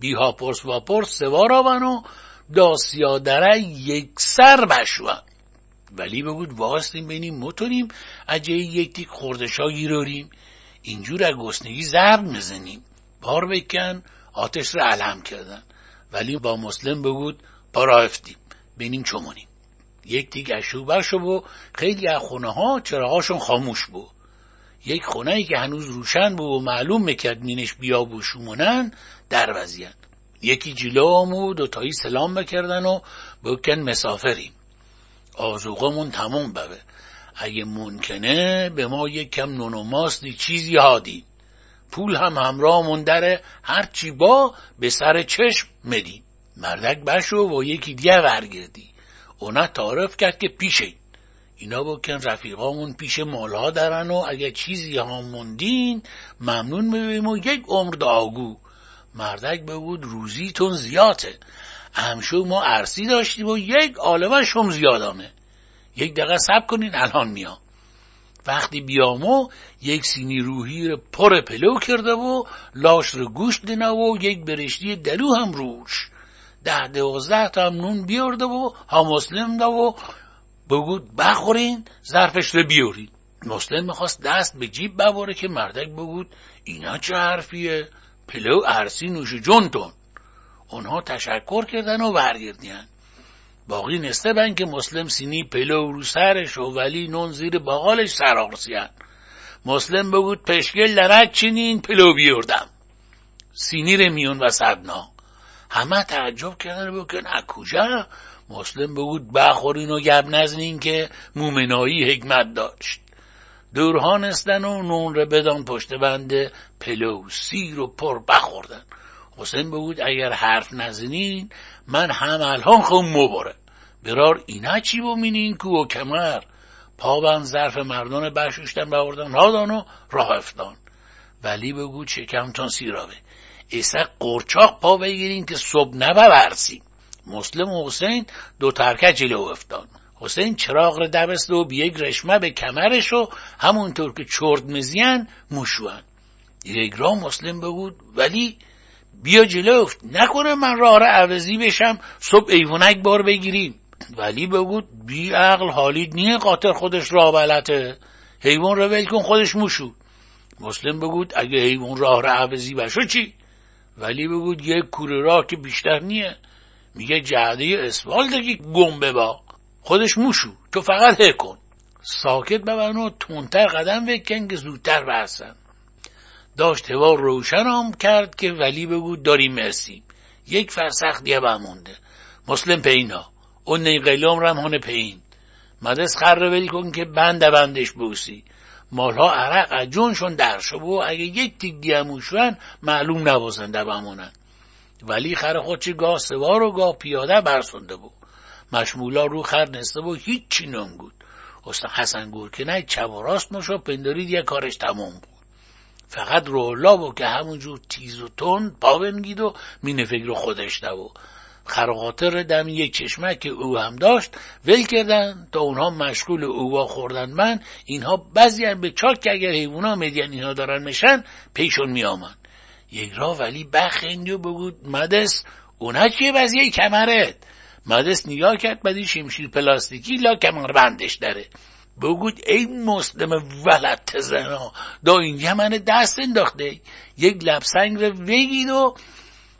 بیها پرس و پرس سوارا بنو داسیادره یک سر بشوان ولی بگود واستیم بینیم متونیم اجه یک تیک خوردشا گیراریم اینجور از گسنگی زرد مزنیم بار بکن آتش را علم کردن. ولی با مسلم بگود پا افتیم بینیم چمونیم یک دیگه شو شو و خیلی از خونه ها چراغاشون خاموش بود یک خونه ای که هنوز روشن بود و معلوم می‌کرد مینش بیا و شومونن در وزین یکی جلو و دوتایی سلام بکردن و بکن مسافریم. آزوغمون تموم ببه. اگه ممکنه به ما یک کم نون و ماستی چیزی هادی پول هم همراهمون داره هرچی با به سر چشم مدیم مردک بشو و یکی دیگه ورگردی اونا تعارف کرد که پیشه. اینا بکن رفیقامون پیش مالها دارن و اگه چیزی ها موندین ممنون میبیم و یک عمر داگو مردک بگود روزیتون زیاده. همشو ما عرصی داشتیم و یک آلمه شم زیادامه یک دقیقه سب کنین الان میام. وقتی بیامو یک سینی روحی رو پر پلو کرده و لاش رو گوشت دینه و یک برشتی دلو هم روش. ده دوازده تا هم نون بیارده و ها مسلم ده و بگود بخورین ظرفش رو بیارین. مسلم می‌خواست دست به جیب بباره که مردک بگود اینا چه حرفیه؟ پلو ارسی نوش جونتون اونها تشکر کردن و برگردین باقی نسته بن که مسلم سینی پلو رو سرش و ولی نون زیر باقالش سرارسیان مسلم بگود پشگل لرک چینین پلو بیردم سینی رو میون و سبنا. همه تعجب کردن بکن کجا؟ مسلم بگود بخورین و گب نزنین که مومنایی حکمت داشت. دورهان استن و نون رو بدان پشت بنده پلو سیر و پر بخوردن. حسین بگود اگر حرف نزنین من هم الان خون مباره برار اینا چی بومینین کو و کمر؟ پا ظرف مردان بشوشتن بوردن نادان و راه افتان. ولی بگو چکمتان سیرابه. ایسا قرچاق پا بگیرین که صبح نبورسیم مسلم و حسین دو ترکه جلو افتان. حسین چراغ رو دبست و بی یک رشمه به کمرش و همونطور که چرد مزیان موشوان. یک را مسلم بگود ولی بیا جلو نکنه من راه را عوضی بشم صبح ایوونک بار بگیریم. ولی بگود بی عقل حالید نیه قاطر خودش را بلته. حیوان را ول کن خودش موشو. مسلم بگود اگه حیوان راه را عوضی بشو چی؟ ولی بگود یک کوره راه که بیشتر نیه. میگه جعده اسفالت که گم با خودش موشو. تو فقط هی کن. ساکت ببن و تونتر قدم بکن که زودتر برسن. داشت هوا روشن هم کرد که ولی بگو داریم مرسیم. یک فرسخ دیگه بمونده مسلم پینا اون نیقلوم رم هونه پین. مدرس خر ولی کن که بند بندش بوسی. مالها عرق جونشون در و اگه یک تیک دیموشون معلوم نبازنده بمونن ولی خر خودچی گاه سوار و گاه پیاده برسونده بود. مشمولا رو خر نسته بود هیچی نمگود استاد حسن گور که نه چپ و راست مشو پندارید یه کارش تمام بود. فقط رولا بود که همونجور تیز و تون پا بنگید و مینه فکر خودش نبود خرقاطر دم یک چشمه که او هم داشت ول کردن تا اونها مشغول اووا خوردن. من اینها بعضی به چاک که اگر حیوونا مدین اینها دارن میشن پیشون میامن. یک را ولی بخندی و بگود مدس اونا چیه بعضی کمرت؟ مدس نگاه کرد بعدی شمشیر پلاستیکی لا کمر بندش داره. بگود ای مسلم ولد زنا دا اینجا من دست انداخته. یک لبسنگ رو بگید و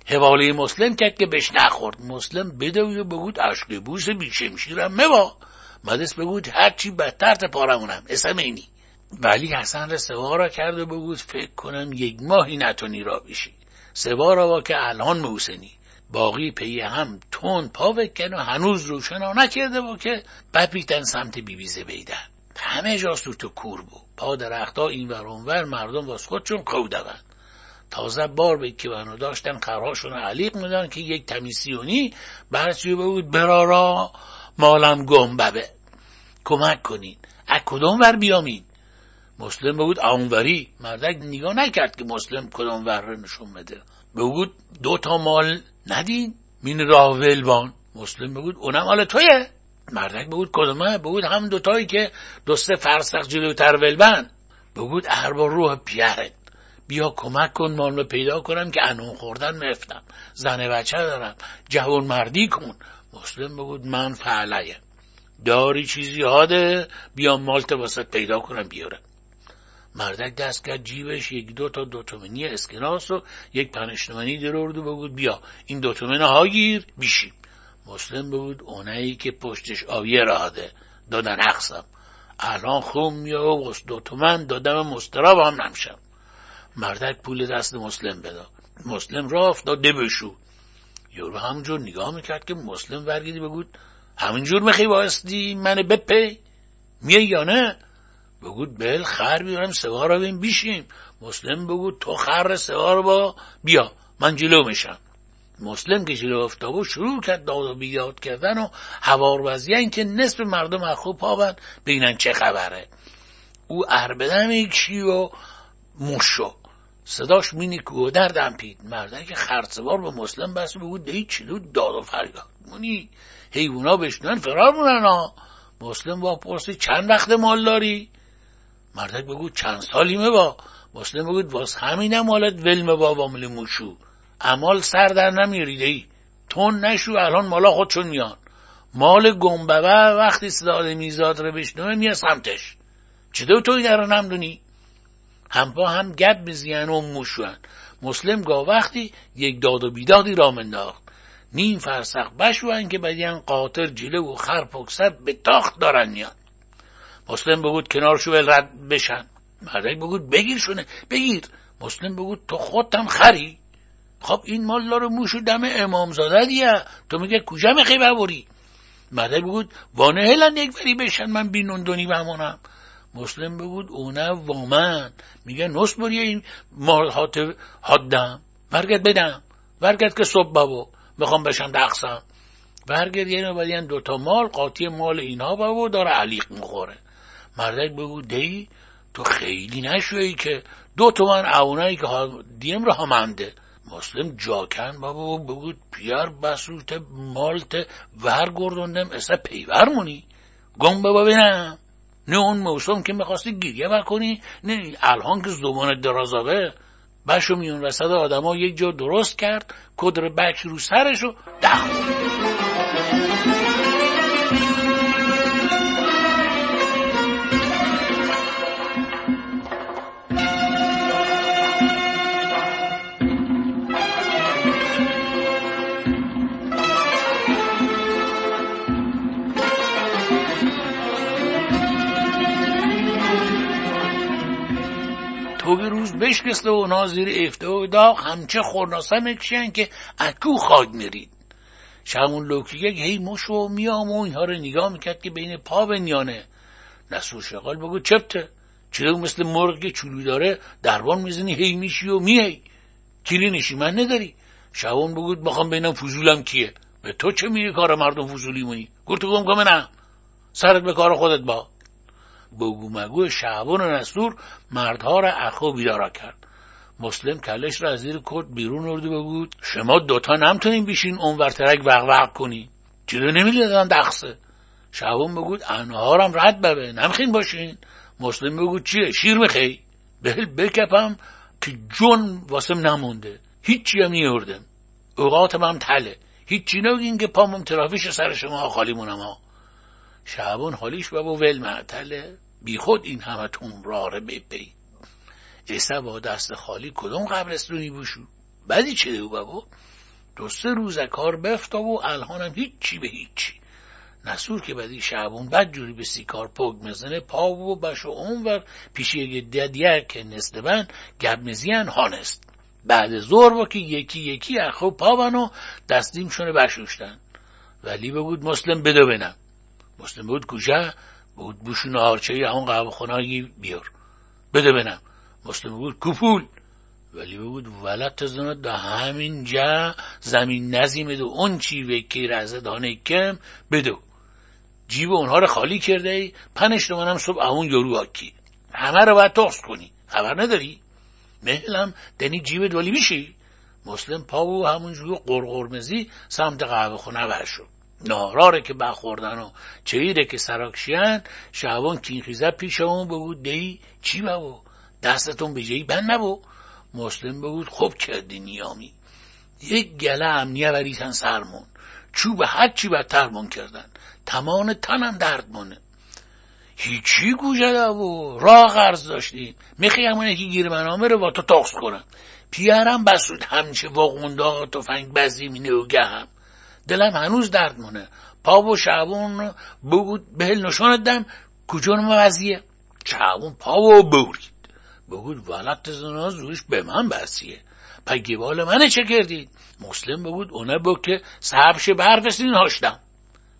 حواله مسلم کرد که بهش نخورد. مسلم بدوی و بگود عشق بوس بیشمشیرم مبا. مدس بگود هرچی بدتر پارمونم. اسم اینی. ولی حسن را سوا را کرد و بگود فکر کنم یک ماهی نتونی را بشی. سوا را با که الان موسنی. باقی پی هم تون پا بکن و هنوز روشنا نکرده با که بپیتن سمت بیبیزه بیدن همه جا سوت و کور بود پا درختا این ور اونور مردم واس خودشون کودون تازه بار به که داشتن قرارشون علیق میدن که یک تمیسیونی برچی بود. برارا مالم گم ببه. کمک کنین. از کدوم ور بیامین؟ مسلم بود آنوری. مردک نگاه نکرد که مسلم کدوم ور نشون بده. بگود دو تا مال ندین. مین راه ولبان مسلم بگود اونم مال تویه. مردک بگود کدومه؟ بگود هم دوتایی که دوسته فرسخ جلوتر ولبن بگود اربا روح پیرت. بیا کمک کن مال پیدا کنم که انون خوردن مفتم. زن بچه دارم. جوان مردی کن. مسلم بگود من فعلیه. داری چیزی هاده؟ بیا مالت واسط پیدا کنم بیارم مردک دست کرد جیبش یک دو تا دوتومنی اسکناس و یک پنشتمنی در اردو بگود بیا این دوتومن ها گیر بیشیم. مسلم بود اونایی که پشتش آویه راده دادن اقسم الان خوم میاد و دو تومن دادم مستراب هم نمشم. مردک پول دست مسلم بدا مسلم را افتاده بشو. یورو همونجور نگاه می‌کرد که مسلم ورگیدی بگود همینجور می‌خوای باستی من بپی. میای یا نه؟ بگود بل خر بیارم سوار رو بیشیم. مسلم بگود تو خر سوار با بیا. من جلو میشم. مسلم که جلو افتاد و شروع کرد داد و بیداد کردن و هوار که نصف مردم اخو پابند بینن چه خبره. او اربدم یکشی و موشو صداش مینی که دردم پید مردن که خرسوار به مسلم بس بگود دهی چلو داد و فریاد. مونی حیوونا بشنن فرار مونن ها. مسلم با پرسی چند وقت مال داری؟ مردک بگو چند سالیمه با مسلم بگود واس همینم مالت ولم با وامل موشو. امال سر در نمیریده ای. تون نشو الان مالا خودشون میان. مال گنبوه وقتی صداد میزاد رو بشنوه میاد سمتش. چطور تو این رو نمدونی هم با هم گب بزیان و موشوان مسلم گاه وقتی یک داد و بیدادی را منداخت. نیم فرسخ بشوان که بدیان قاطر جله و خر پکسر به تاخت دارن میاد مسلم بگود کنارشو رد بشن. مردک بگود بگیر شونه بگیر. مسلم بگود تو خودتم خری. خب این مال رو موشو دم امامزاده دیه. تو میگه کجا می‌خوای ببری؟ مردک بگود وانه هلن یک بری بشن من بینون دونی بمونم. مسلم بگود اونه وامن. میگه نصف بری این مال حدم ورگت بدم. ورگت که صبح بابو می‌خوام بشم دقسم ورگت یه نو دوتا مال قاطی مال اینها بابو داره علیق می‌خوره. مردک بگو دی تو خیلی نشوی که دو تومن اونایی که دیم را همنده مسلم جاکن بابا بگود پیار بسوت مالت ور گردوندم اصلا پیور مونی. گم بابا بینم. نه اون موسم که می‌خواستی گیریه بکنی نه الان که زبان درازاوه بشو میون وسط آدما یک جا درست کرد کدر بک رو سرشو توی روز بشکسته و نازیر افته و داغ همچه خورناسه می‌کشن که اکو خاک میرید. شمون لوکی هی مش و میام و اینها رو نگاه می‌کرد که بین پا بنیانه. نسو شغال بگو چپته. چرا مثل مرغ که داره دربان می‌زنی هی میشی و میهی کلی نشی من نداری. شبان بگود بخوام بینم فضولم کیه. به تو چه میگه کار مردم فضولی مونی گم کمه نه سرت به کار خودت با. بگو مگو شعبان نسور مردها را اخو بیدارا کرد. مسلم کلش را از زیر کت بیرون ارده بگود شما دوتا نمتونین بیشین اونور ترک وق کنی چرا نمی‌دادن دخصه شعبان بگود انهارم رد ببه نمخین باشین. مسلم بگود چیه؟ شیر میخی بهل بکپم که جون واسم نمونده. هیچی هم نیوردم. اوقاتم هم تله. هیچی نگین که پامم ترافیش سر شما خالی مونم ها. شعبان حالیش بابا ول معتله بی خود این همتون راره بپی. ایسا با دست خالی کدوم قبرستونی بوشو؟ بعدی چه دو بابا؟ دو سه روز کار بفتا و الهانم هیچی به هیچی. نسور که بعدی شعبون بد جوری به سیکار پوگ مزنه پا و بش و اونور پیش یک ددیر که نستبن گبمزیان هانست بعد زور با که یکی یکی اخو پا و دستیم شونه بشوشتن. ولی بگود مسلم بدو بنم. مسلم بود کجا؟ بود. بوشون آرچه همون قهوه خونایی بیار. بده بنم. مسلم بود. کپول ولی بود ولت زنه دا همین جا زمین نزیمه دو اون چی وکی رزه دانه کم بدو جیب اونها رو خالی کرده ای. پنش منم صبح اون یورو آکی. همه رو باید تخص کنی. خبر نداری؟ مهلم دنی جیب ولی میشی مسلم پا و همونجور قرقرمزی سمت قهوه خونه بر شد ناراره که بخوردن و چهیره که سراکشیان شعبان کینخیزه پیش اون بگود دی چی بابو دستتون به جایی بند نبو مسلم بگود خوب کردی نیامی. یک گله امنیه وریتن سرمون چوب هر چی بدتر کردن. تمان تنم درد مونه. هیچی گوشه و راه غرض داشتیم. میخی همونه یکی گیر منامه رو با تو تاخص کنم. پیرم بسود همچه واقونده تفنگ بزی مینه و گهم. دلم هنوز درد مونه. پا و شعبون بگود بهل نشانت دم. کجا وضیه شعبون پا و بورید بگود ولد زناز روش به من بسیه. پگیبال منه چه کردید مسلم بگود اونه بگو که سبش برفستین هاشتم.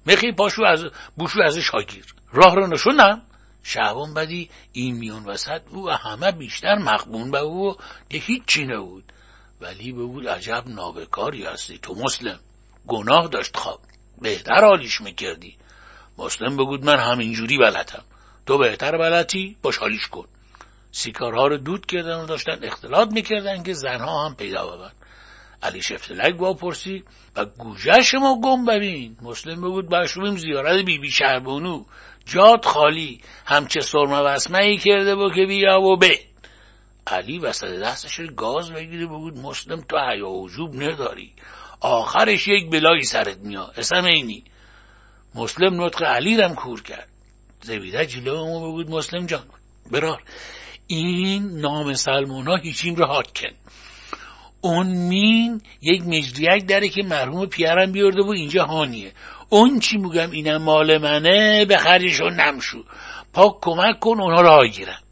مخی پاشو از بوشو از شاگیر. راه رو نشوندم. شعبان بدی این میون وسط او همه بیشتر مقبون به او که هیچی نبود. ولی بگود عجب نابکاری هستی تو مسلم. گناه داشت. خواب بهتر حالیش می‌کردی. مسلم بگود من همینجوری بلدم. تو بهتر بلدی باش حالیش کن. سیکارها رو دود کردن و داشتن اختلاط می‌کردن که زنها هم پیدا ببن علی شفتلک با پرسی و گوجه ما گم ببین. مسلم بگود باشویم زیارت بی بی شهربونو جاد خالی. همچه سرمه وسمه کرده با که بیا و به. علی وسط دستش گاز بگیره بگود مسلم تو حیا وجوب نداری. آخرش یک بلایی سرت میا اسم اینی مسلم نطق علی رم کور کرد. زبیده جلو ما بگود مسلم جان. برار این نام سلمان ها هیچیم رو حاد کن اون مین یک مجریک داره که مرحوم پیرم بیارده و اینجا هانیه. اون چی میگم؟ اینم مال منه به خرجشو نمشو پاک کمک کن اونها را گیرم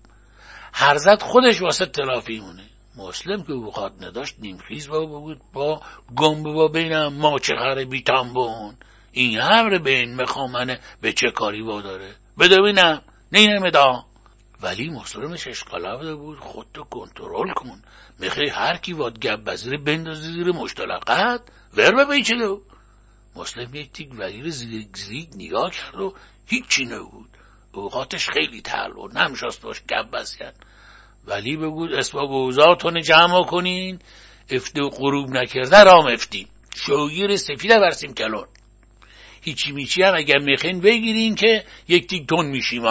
هرزت خودش واسه تلافی مونه. مسلم که بخواد نداشت نیمخیز با بود با گم با بینم ما چه خره بیتام بون این همره بین مخامنه به چه کاری با داره بده بینم. نینه دا ولی مسلمش اشکالا بود خودتو کنترل کن. می‌خوای هر کی واد گب بزیره بندازی زیر مشتلقت؟ ور به چلو مسلم یک تیک وزیر زیگ نگاه کرد و هیچی نبود. اوقاتش خیلی تل و نمشاست باش گب بزید ولی بگود اسباب اوزاتون جمع کنین. افته و غروب نکرده رام افتیم. شوگیر سفیده برسیم کلون هیچی میچی هم اگر میخین بگیرین که یک تیک تون میشیم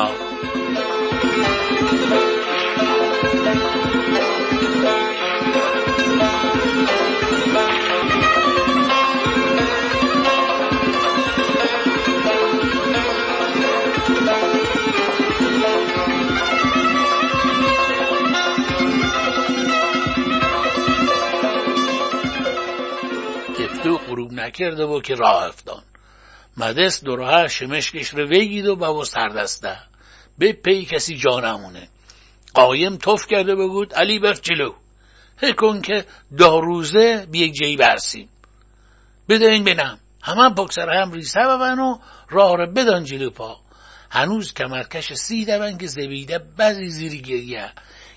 غروب نکرده و که راه افتان مدس دوره شمشکش رو وگید و با سردسته. به پی کسی جا نمونه. قایم توف کرده بگود علی بف جلو. هکن که روزه بی یک جایی برسیم. بده این بینم همه پکسر هم ریسه ببن و راه رو بدان جلو پا. هنوز کمرکش سی دبن که زبیده بعضی زیری گریه.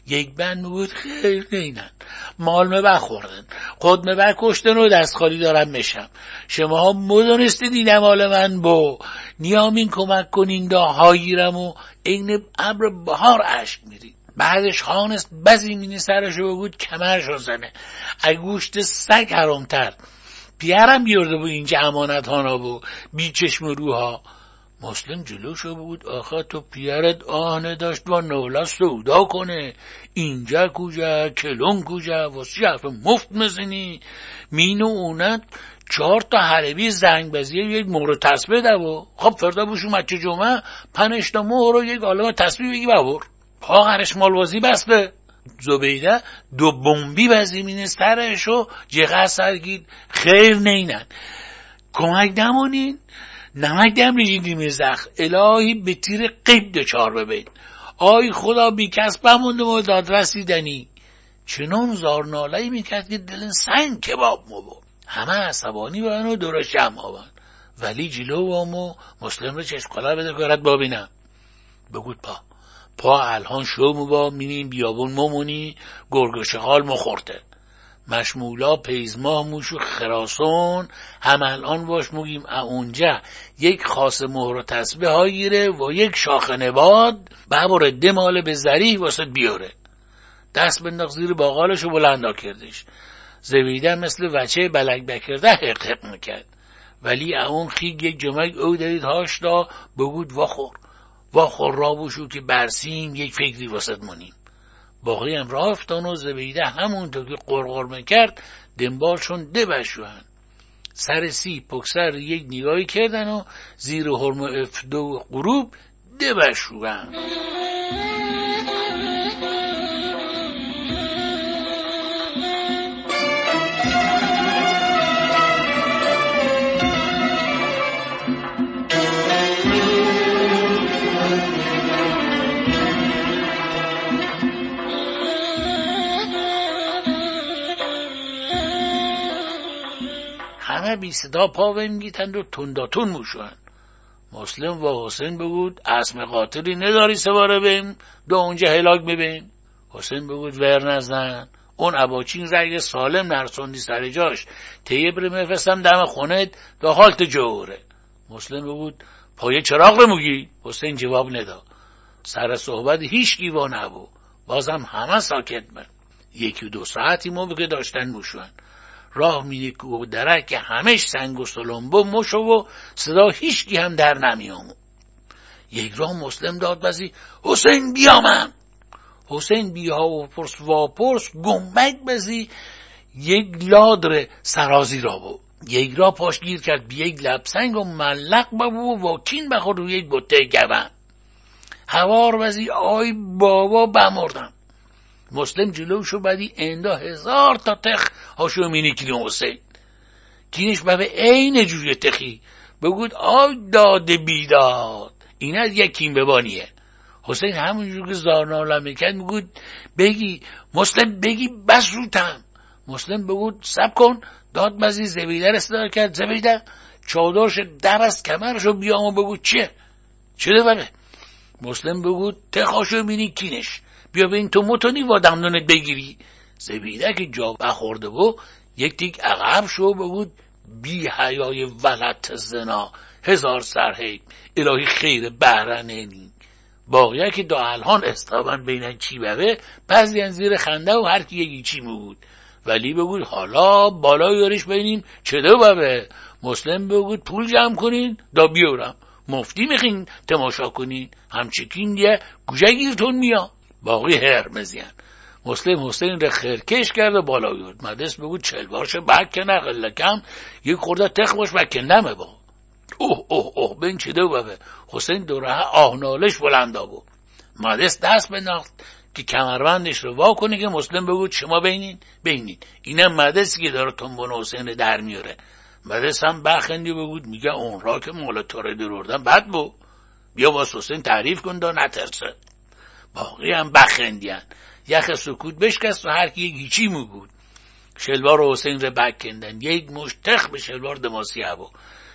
یک بند بود خیلی اینن مال مبه خوردن خود مبه کشتن و دست خالی دارم میشم شما ها مدونستید مال من با نیامین کمک کنین دا هاییرم و این ابر بهار عشق میرید بعدش خانست بزی مینی سرشو بود کمرشو زنه. اگوشت سگ حرامتر. پیرم بیارده بود اینجا امانت ها بو. بی چشم روها. مسلم جلوشو بود. آخه تو پیرت آهنه داشت و نولا سودا کنه. اینجا کجا؟ کلون کجا؟ و حرف مفت مزنی مینو اونت چهار تا حربی زنگ بزیه یک مهر تسبیح ده و خب فردا بوشو مچه جمعه؟ پنج تا مهر و یک عالم تسبیح بگی ببر آخرش مالوازی بسته زبیده دو بمبی بزیمین سرشو جغه سرگید خیر نینن. کمک نمونین. نمک دم ریجیدیم زخ. الهی به تیر قیب دچار ببین. آی خدا بی کس بمونده و داد رسیدنی. چنون زارنالایی می‌کرد که دل سنگ کباب مو همه عصبانی بودن و دور جمع آبن ولی جلو و مسلم رو چشم بده کارت بابینم بگود پا. پا الان شو مو با مینیم بیابون ممونی گرگ و شغال مخورته مشمولا پیزماه موشو خراسون هم الان باش موگیم اونجا. یک خاص مهر و تسبیح ها گیره و یک شاخ نباد ببره دماله به زریح واسه بیاره. دست بنداخت زیر باقالش و بلندا کردش. زویده مثل وچه بلک بکرده حق حق می‌کرد. ولی اون خیگ یک جمعه او دارید هاش دا بگود واخور. واخور را بوشو که برسیم یک فکری واسد مونیم. باقی هم افتان و زبیده همونطور که قرقر می‌کرد دنبالشون دبشوهن. سر سی پکسر یک نگاهی کردن و زیر حرم افدو غروب دبشوهن. بی صدا پا میگیتند و تنداتون موشوند مسلم و حسین بگود اسم قاطری نداری سواره بیم دو اونجا هلاک ببین. حسین بگود ور نزن. اون اباچین رگ سالم نرسوندی سر جاش. تیبر مفستم دم خونت دا حالت جوره مسلم بگود پای چراغ رو حسین جواب ندا. سر صحبت هیچ گیوا نبود. بازم همه ساکت من. یکی دو ساعتی ما بگه داشتن موشون راه میدی و درک همش سنگ و سلمبو مشو و صدا هیچکی هم در نمیام یک راه مسلم داد بزی حسین بیامم حسین بیا و پرس و پرس گمبک بزی یک لادر سرازی را بود. یک را پاش گیر کرد بی یک لبسنگ و ملق ببو و واکین بخور روی یک بطه گون. هوار وزی آی بابا بمردم. مسلم جلوشو بدی اندا هزار تا تخ هاشو مینی کلی حسین. کینش به عین جوی تخی. بگود آی داد بیداد. این از یک کین ببانیه. حسین همونجور که زارنالا می‌کرد میگود بگی مسلم بگی بس روتم مسلم بگود سب کن. داد بزی زبیده رسدار کرد. زبیده چادرش در از کمرشو بیام و بگو. چیه چه ده مسلم بگو تخاشو بینی کینش. بیا ببین تو متونی و دندونت بگیری. زبیده که جا بخورده و یک تیک عقب شو بگو بی حیای ولت زنا. هزار سرهی الهی خیر بهرنینی باقیه که دا الان استابن بینن چی ببه بعضی زیر خنده و هر کی یکی چی بود. ولی بگود حالا بالا یاریش بینیم. چه دو ببه مسلم بگود پول جمع کنین. دا بیورم. مفتی میخین تماشا کنین. همچکین دیه گوشه گیرتون میا باقی هرمزیان مسلم حسین را خرکش کرد و بالا یورد مدرس بگود چل باشه بک که نقل کم. یک خورده تخ باش بک نمه با. اوه اوه اوه بین چه دو ببه. حسین دوره آهنالش بلندا بود. مدرس دست بناخت که کمربندش رو وا کنه که مسلم بگود شما بینین؟ بینین. اینم مدرسی که داره تنبون حسین در میاره. مدرس هم بخندی بگود میگه اون را که مال تو رو دروردن بد بو بیا با حسین تعریف کن دا نترسه. باقی هم بخندیان یخ سکوت بشکست و هر کی هیچی میگود شلوار حسین رو بکندن یک مشتخ به شلوار دماسی هوا.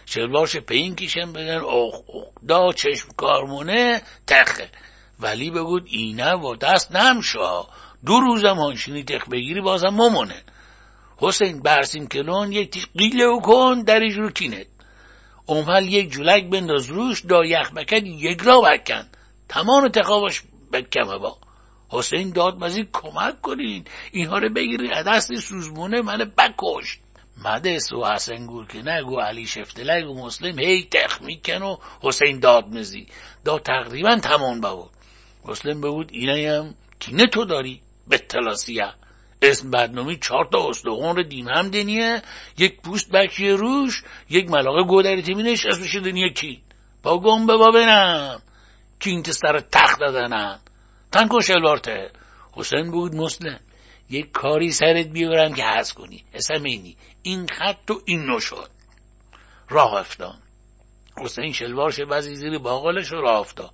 شلوارش پین کشن بدن. اوخ اوخ دا چشم کارمونه تخه ولی بگود اینه و دست نمشا دو روزم هانشینی تخ بگیری بازم ممونه. حسین برسیم کلون یک تیش قیله کن دریج رو کینت اومل یک جولک بنداز روش دا یخ بکن یک را بکن. تمام تقابش بکمه با حسین داد مزید کمک کنین. اینها رو بگیرین. دست سوزمونه من بکشت. مدس و حسن که نگو علی شفتلگ و مسلم. هی تخ میکن و حسین داد مزی دا تقریبا تمام بود مسلم بود اینه هم کینه تو داری؟ به تلاسیه. اسم بدنامی چهار تا استخون رو دیم هم دنیه. یک پوست بکیه روش یک ملاقه گودری تیمینش اسمش دنیه کی؟ با گم به بابنم. کین سر تخت دادنن. تن کن شلوارته. حسین بود مسلم. یک کاری سرت بیارم که هست کنی. اسمینی این خط و این نو شد. راه افتان حسین شلوارش بزی زیر باقالش راه افتاد.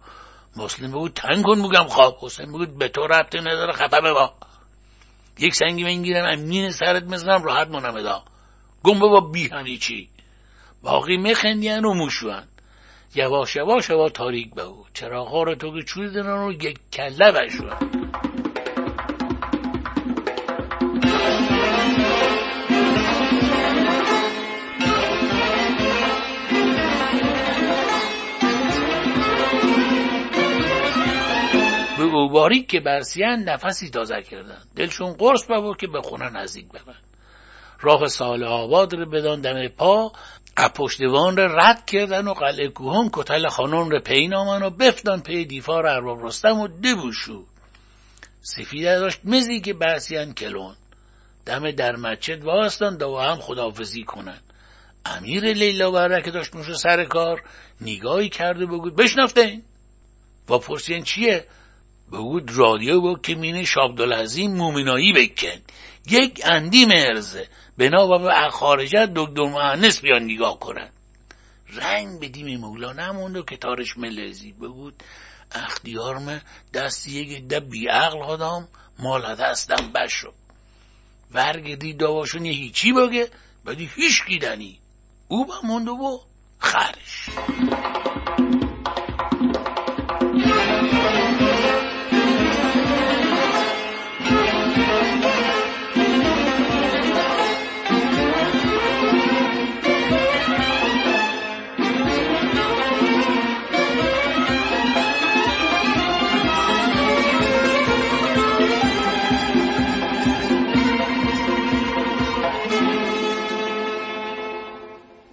مسلم بود تن کن بگم خواب. حسین بود به تو ربطه نداره خفه با. یک سنگی من امین سرت مثلم راحت منم ادا گم با بی همی چی باقی میخندین و موشوان. یواش یواش هوا تاریک بهو چراغ رو تو که چوز رو یک کله بشوان به اوباری که برسیان نفسی تازه کردن. دلشون قرص بابو که به خونه نزدیک ببن. راه سال آباد رو بدان دم پا اپشتوان را رد کردن و قلعه کوهان کتل خانون را پی نامن و بفتن پی دیفار ارباب رستم و دبوشو. سفیده داشت مزی که برسیان کلون. دم در مسجد واسطن دو هم خدافزی کنن. امیر لیلا بره که داشت نوش سر کار نگاهی کرده بگود بشنفتین و پرسین چیه؟ بگود رادیو با که مینه شابدالعظیم مومنایی بکن. یک اندی مرزه. بنا و به خارجت دکتر مهندس بیان نگاه کنن. رنگ به دیم مولا نموند و که تارش ملزی بگود اختیار دستی یک ده بی عقل آدم مال دستم بشو ورگ دی داواشون یه هیچی بگه ولی هیچ گیدنی او با مونده و خرش.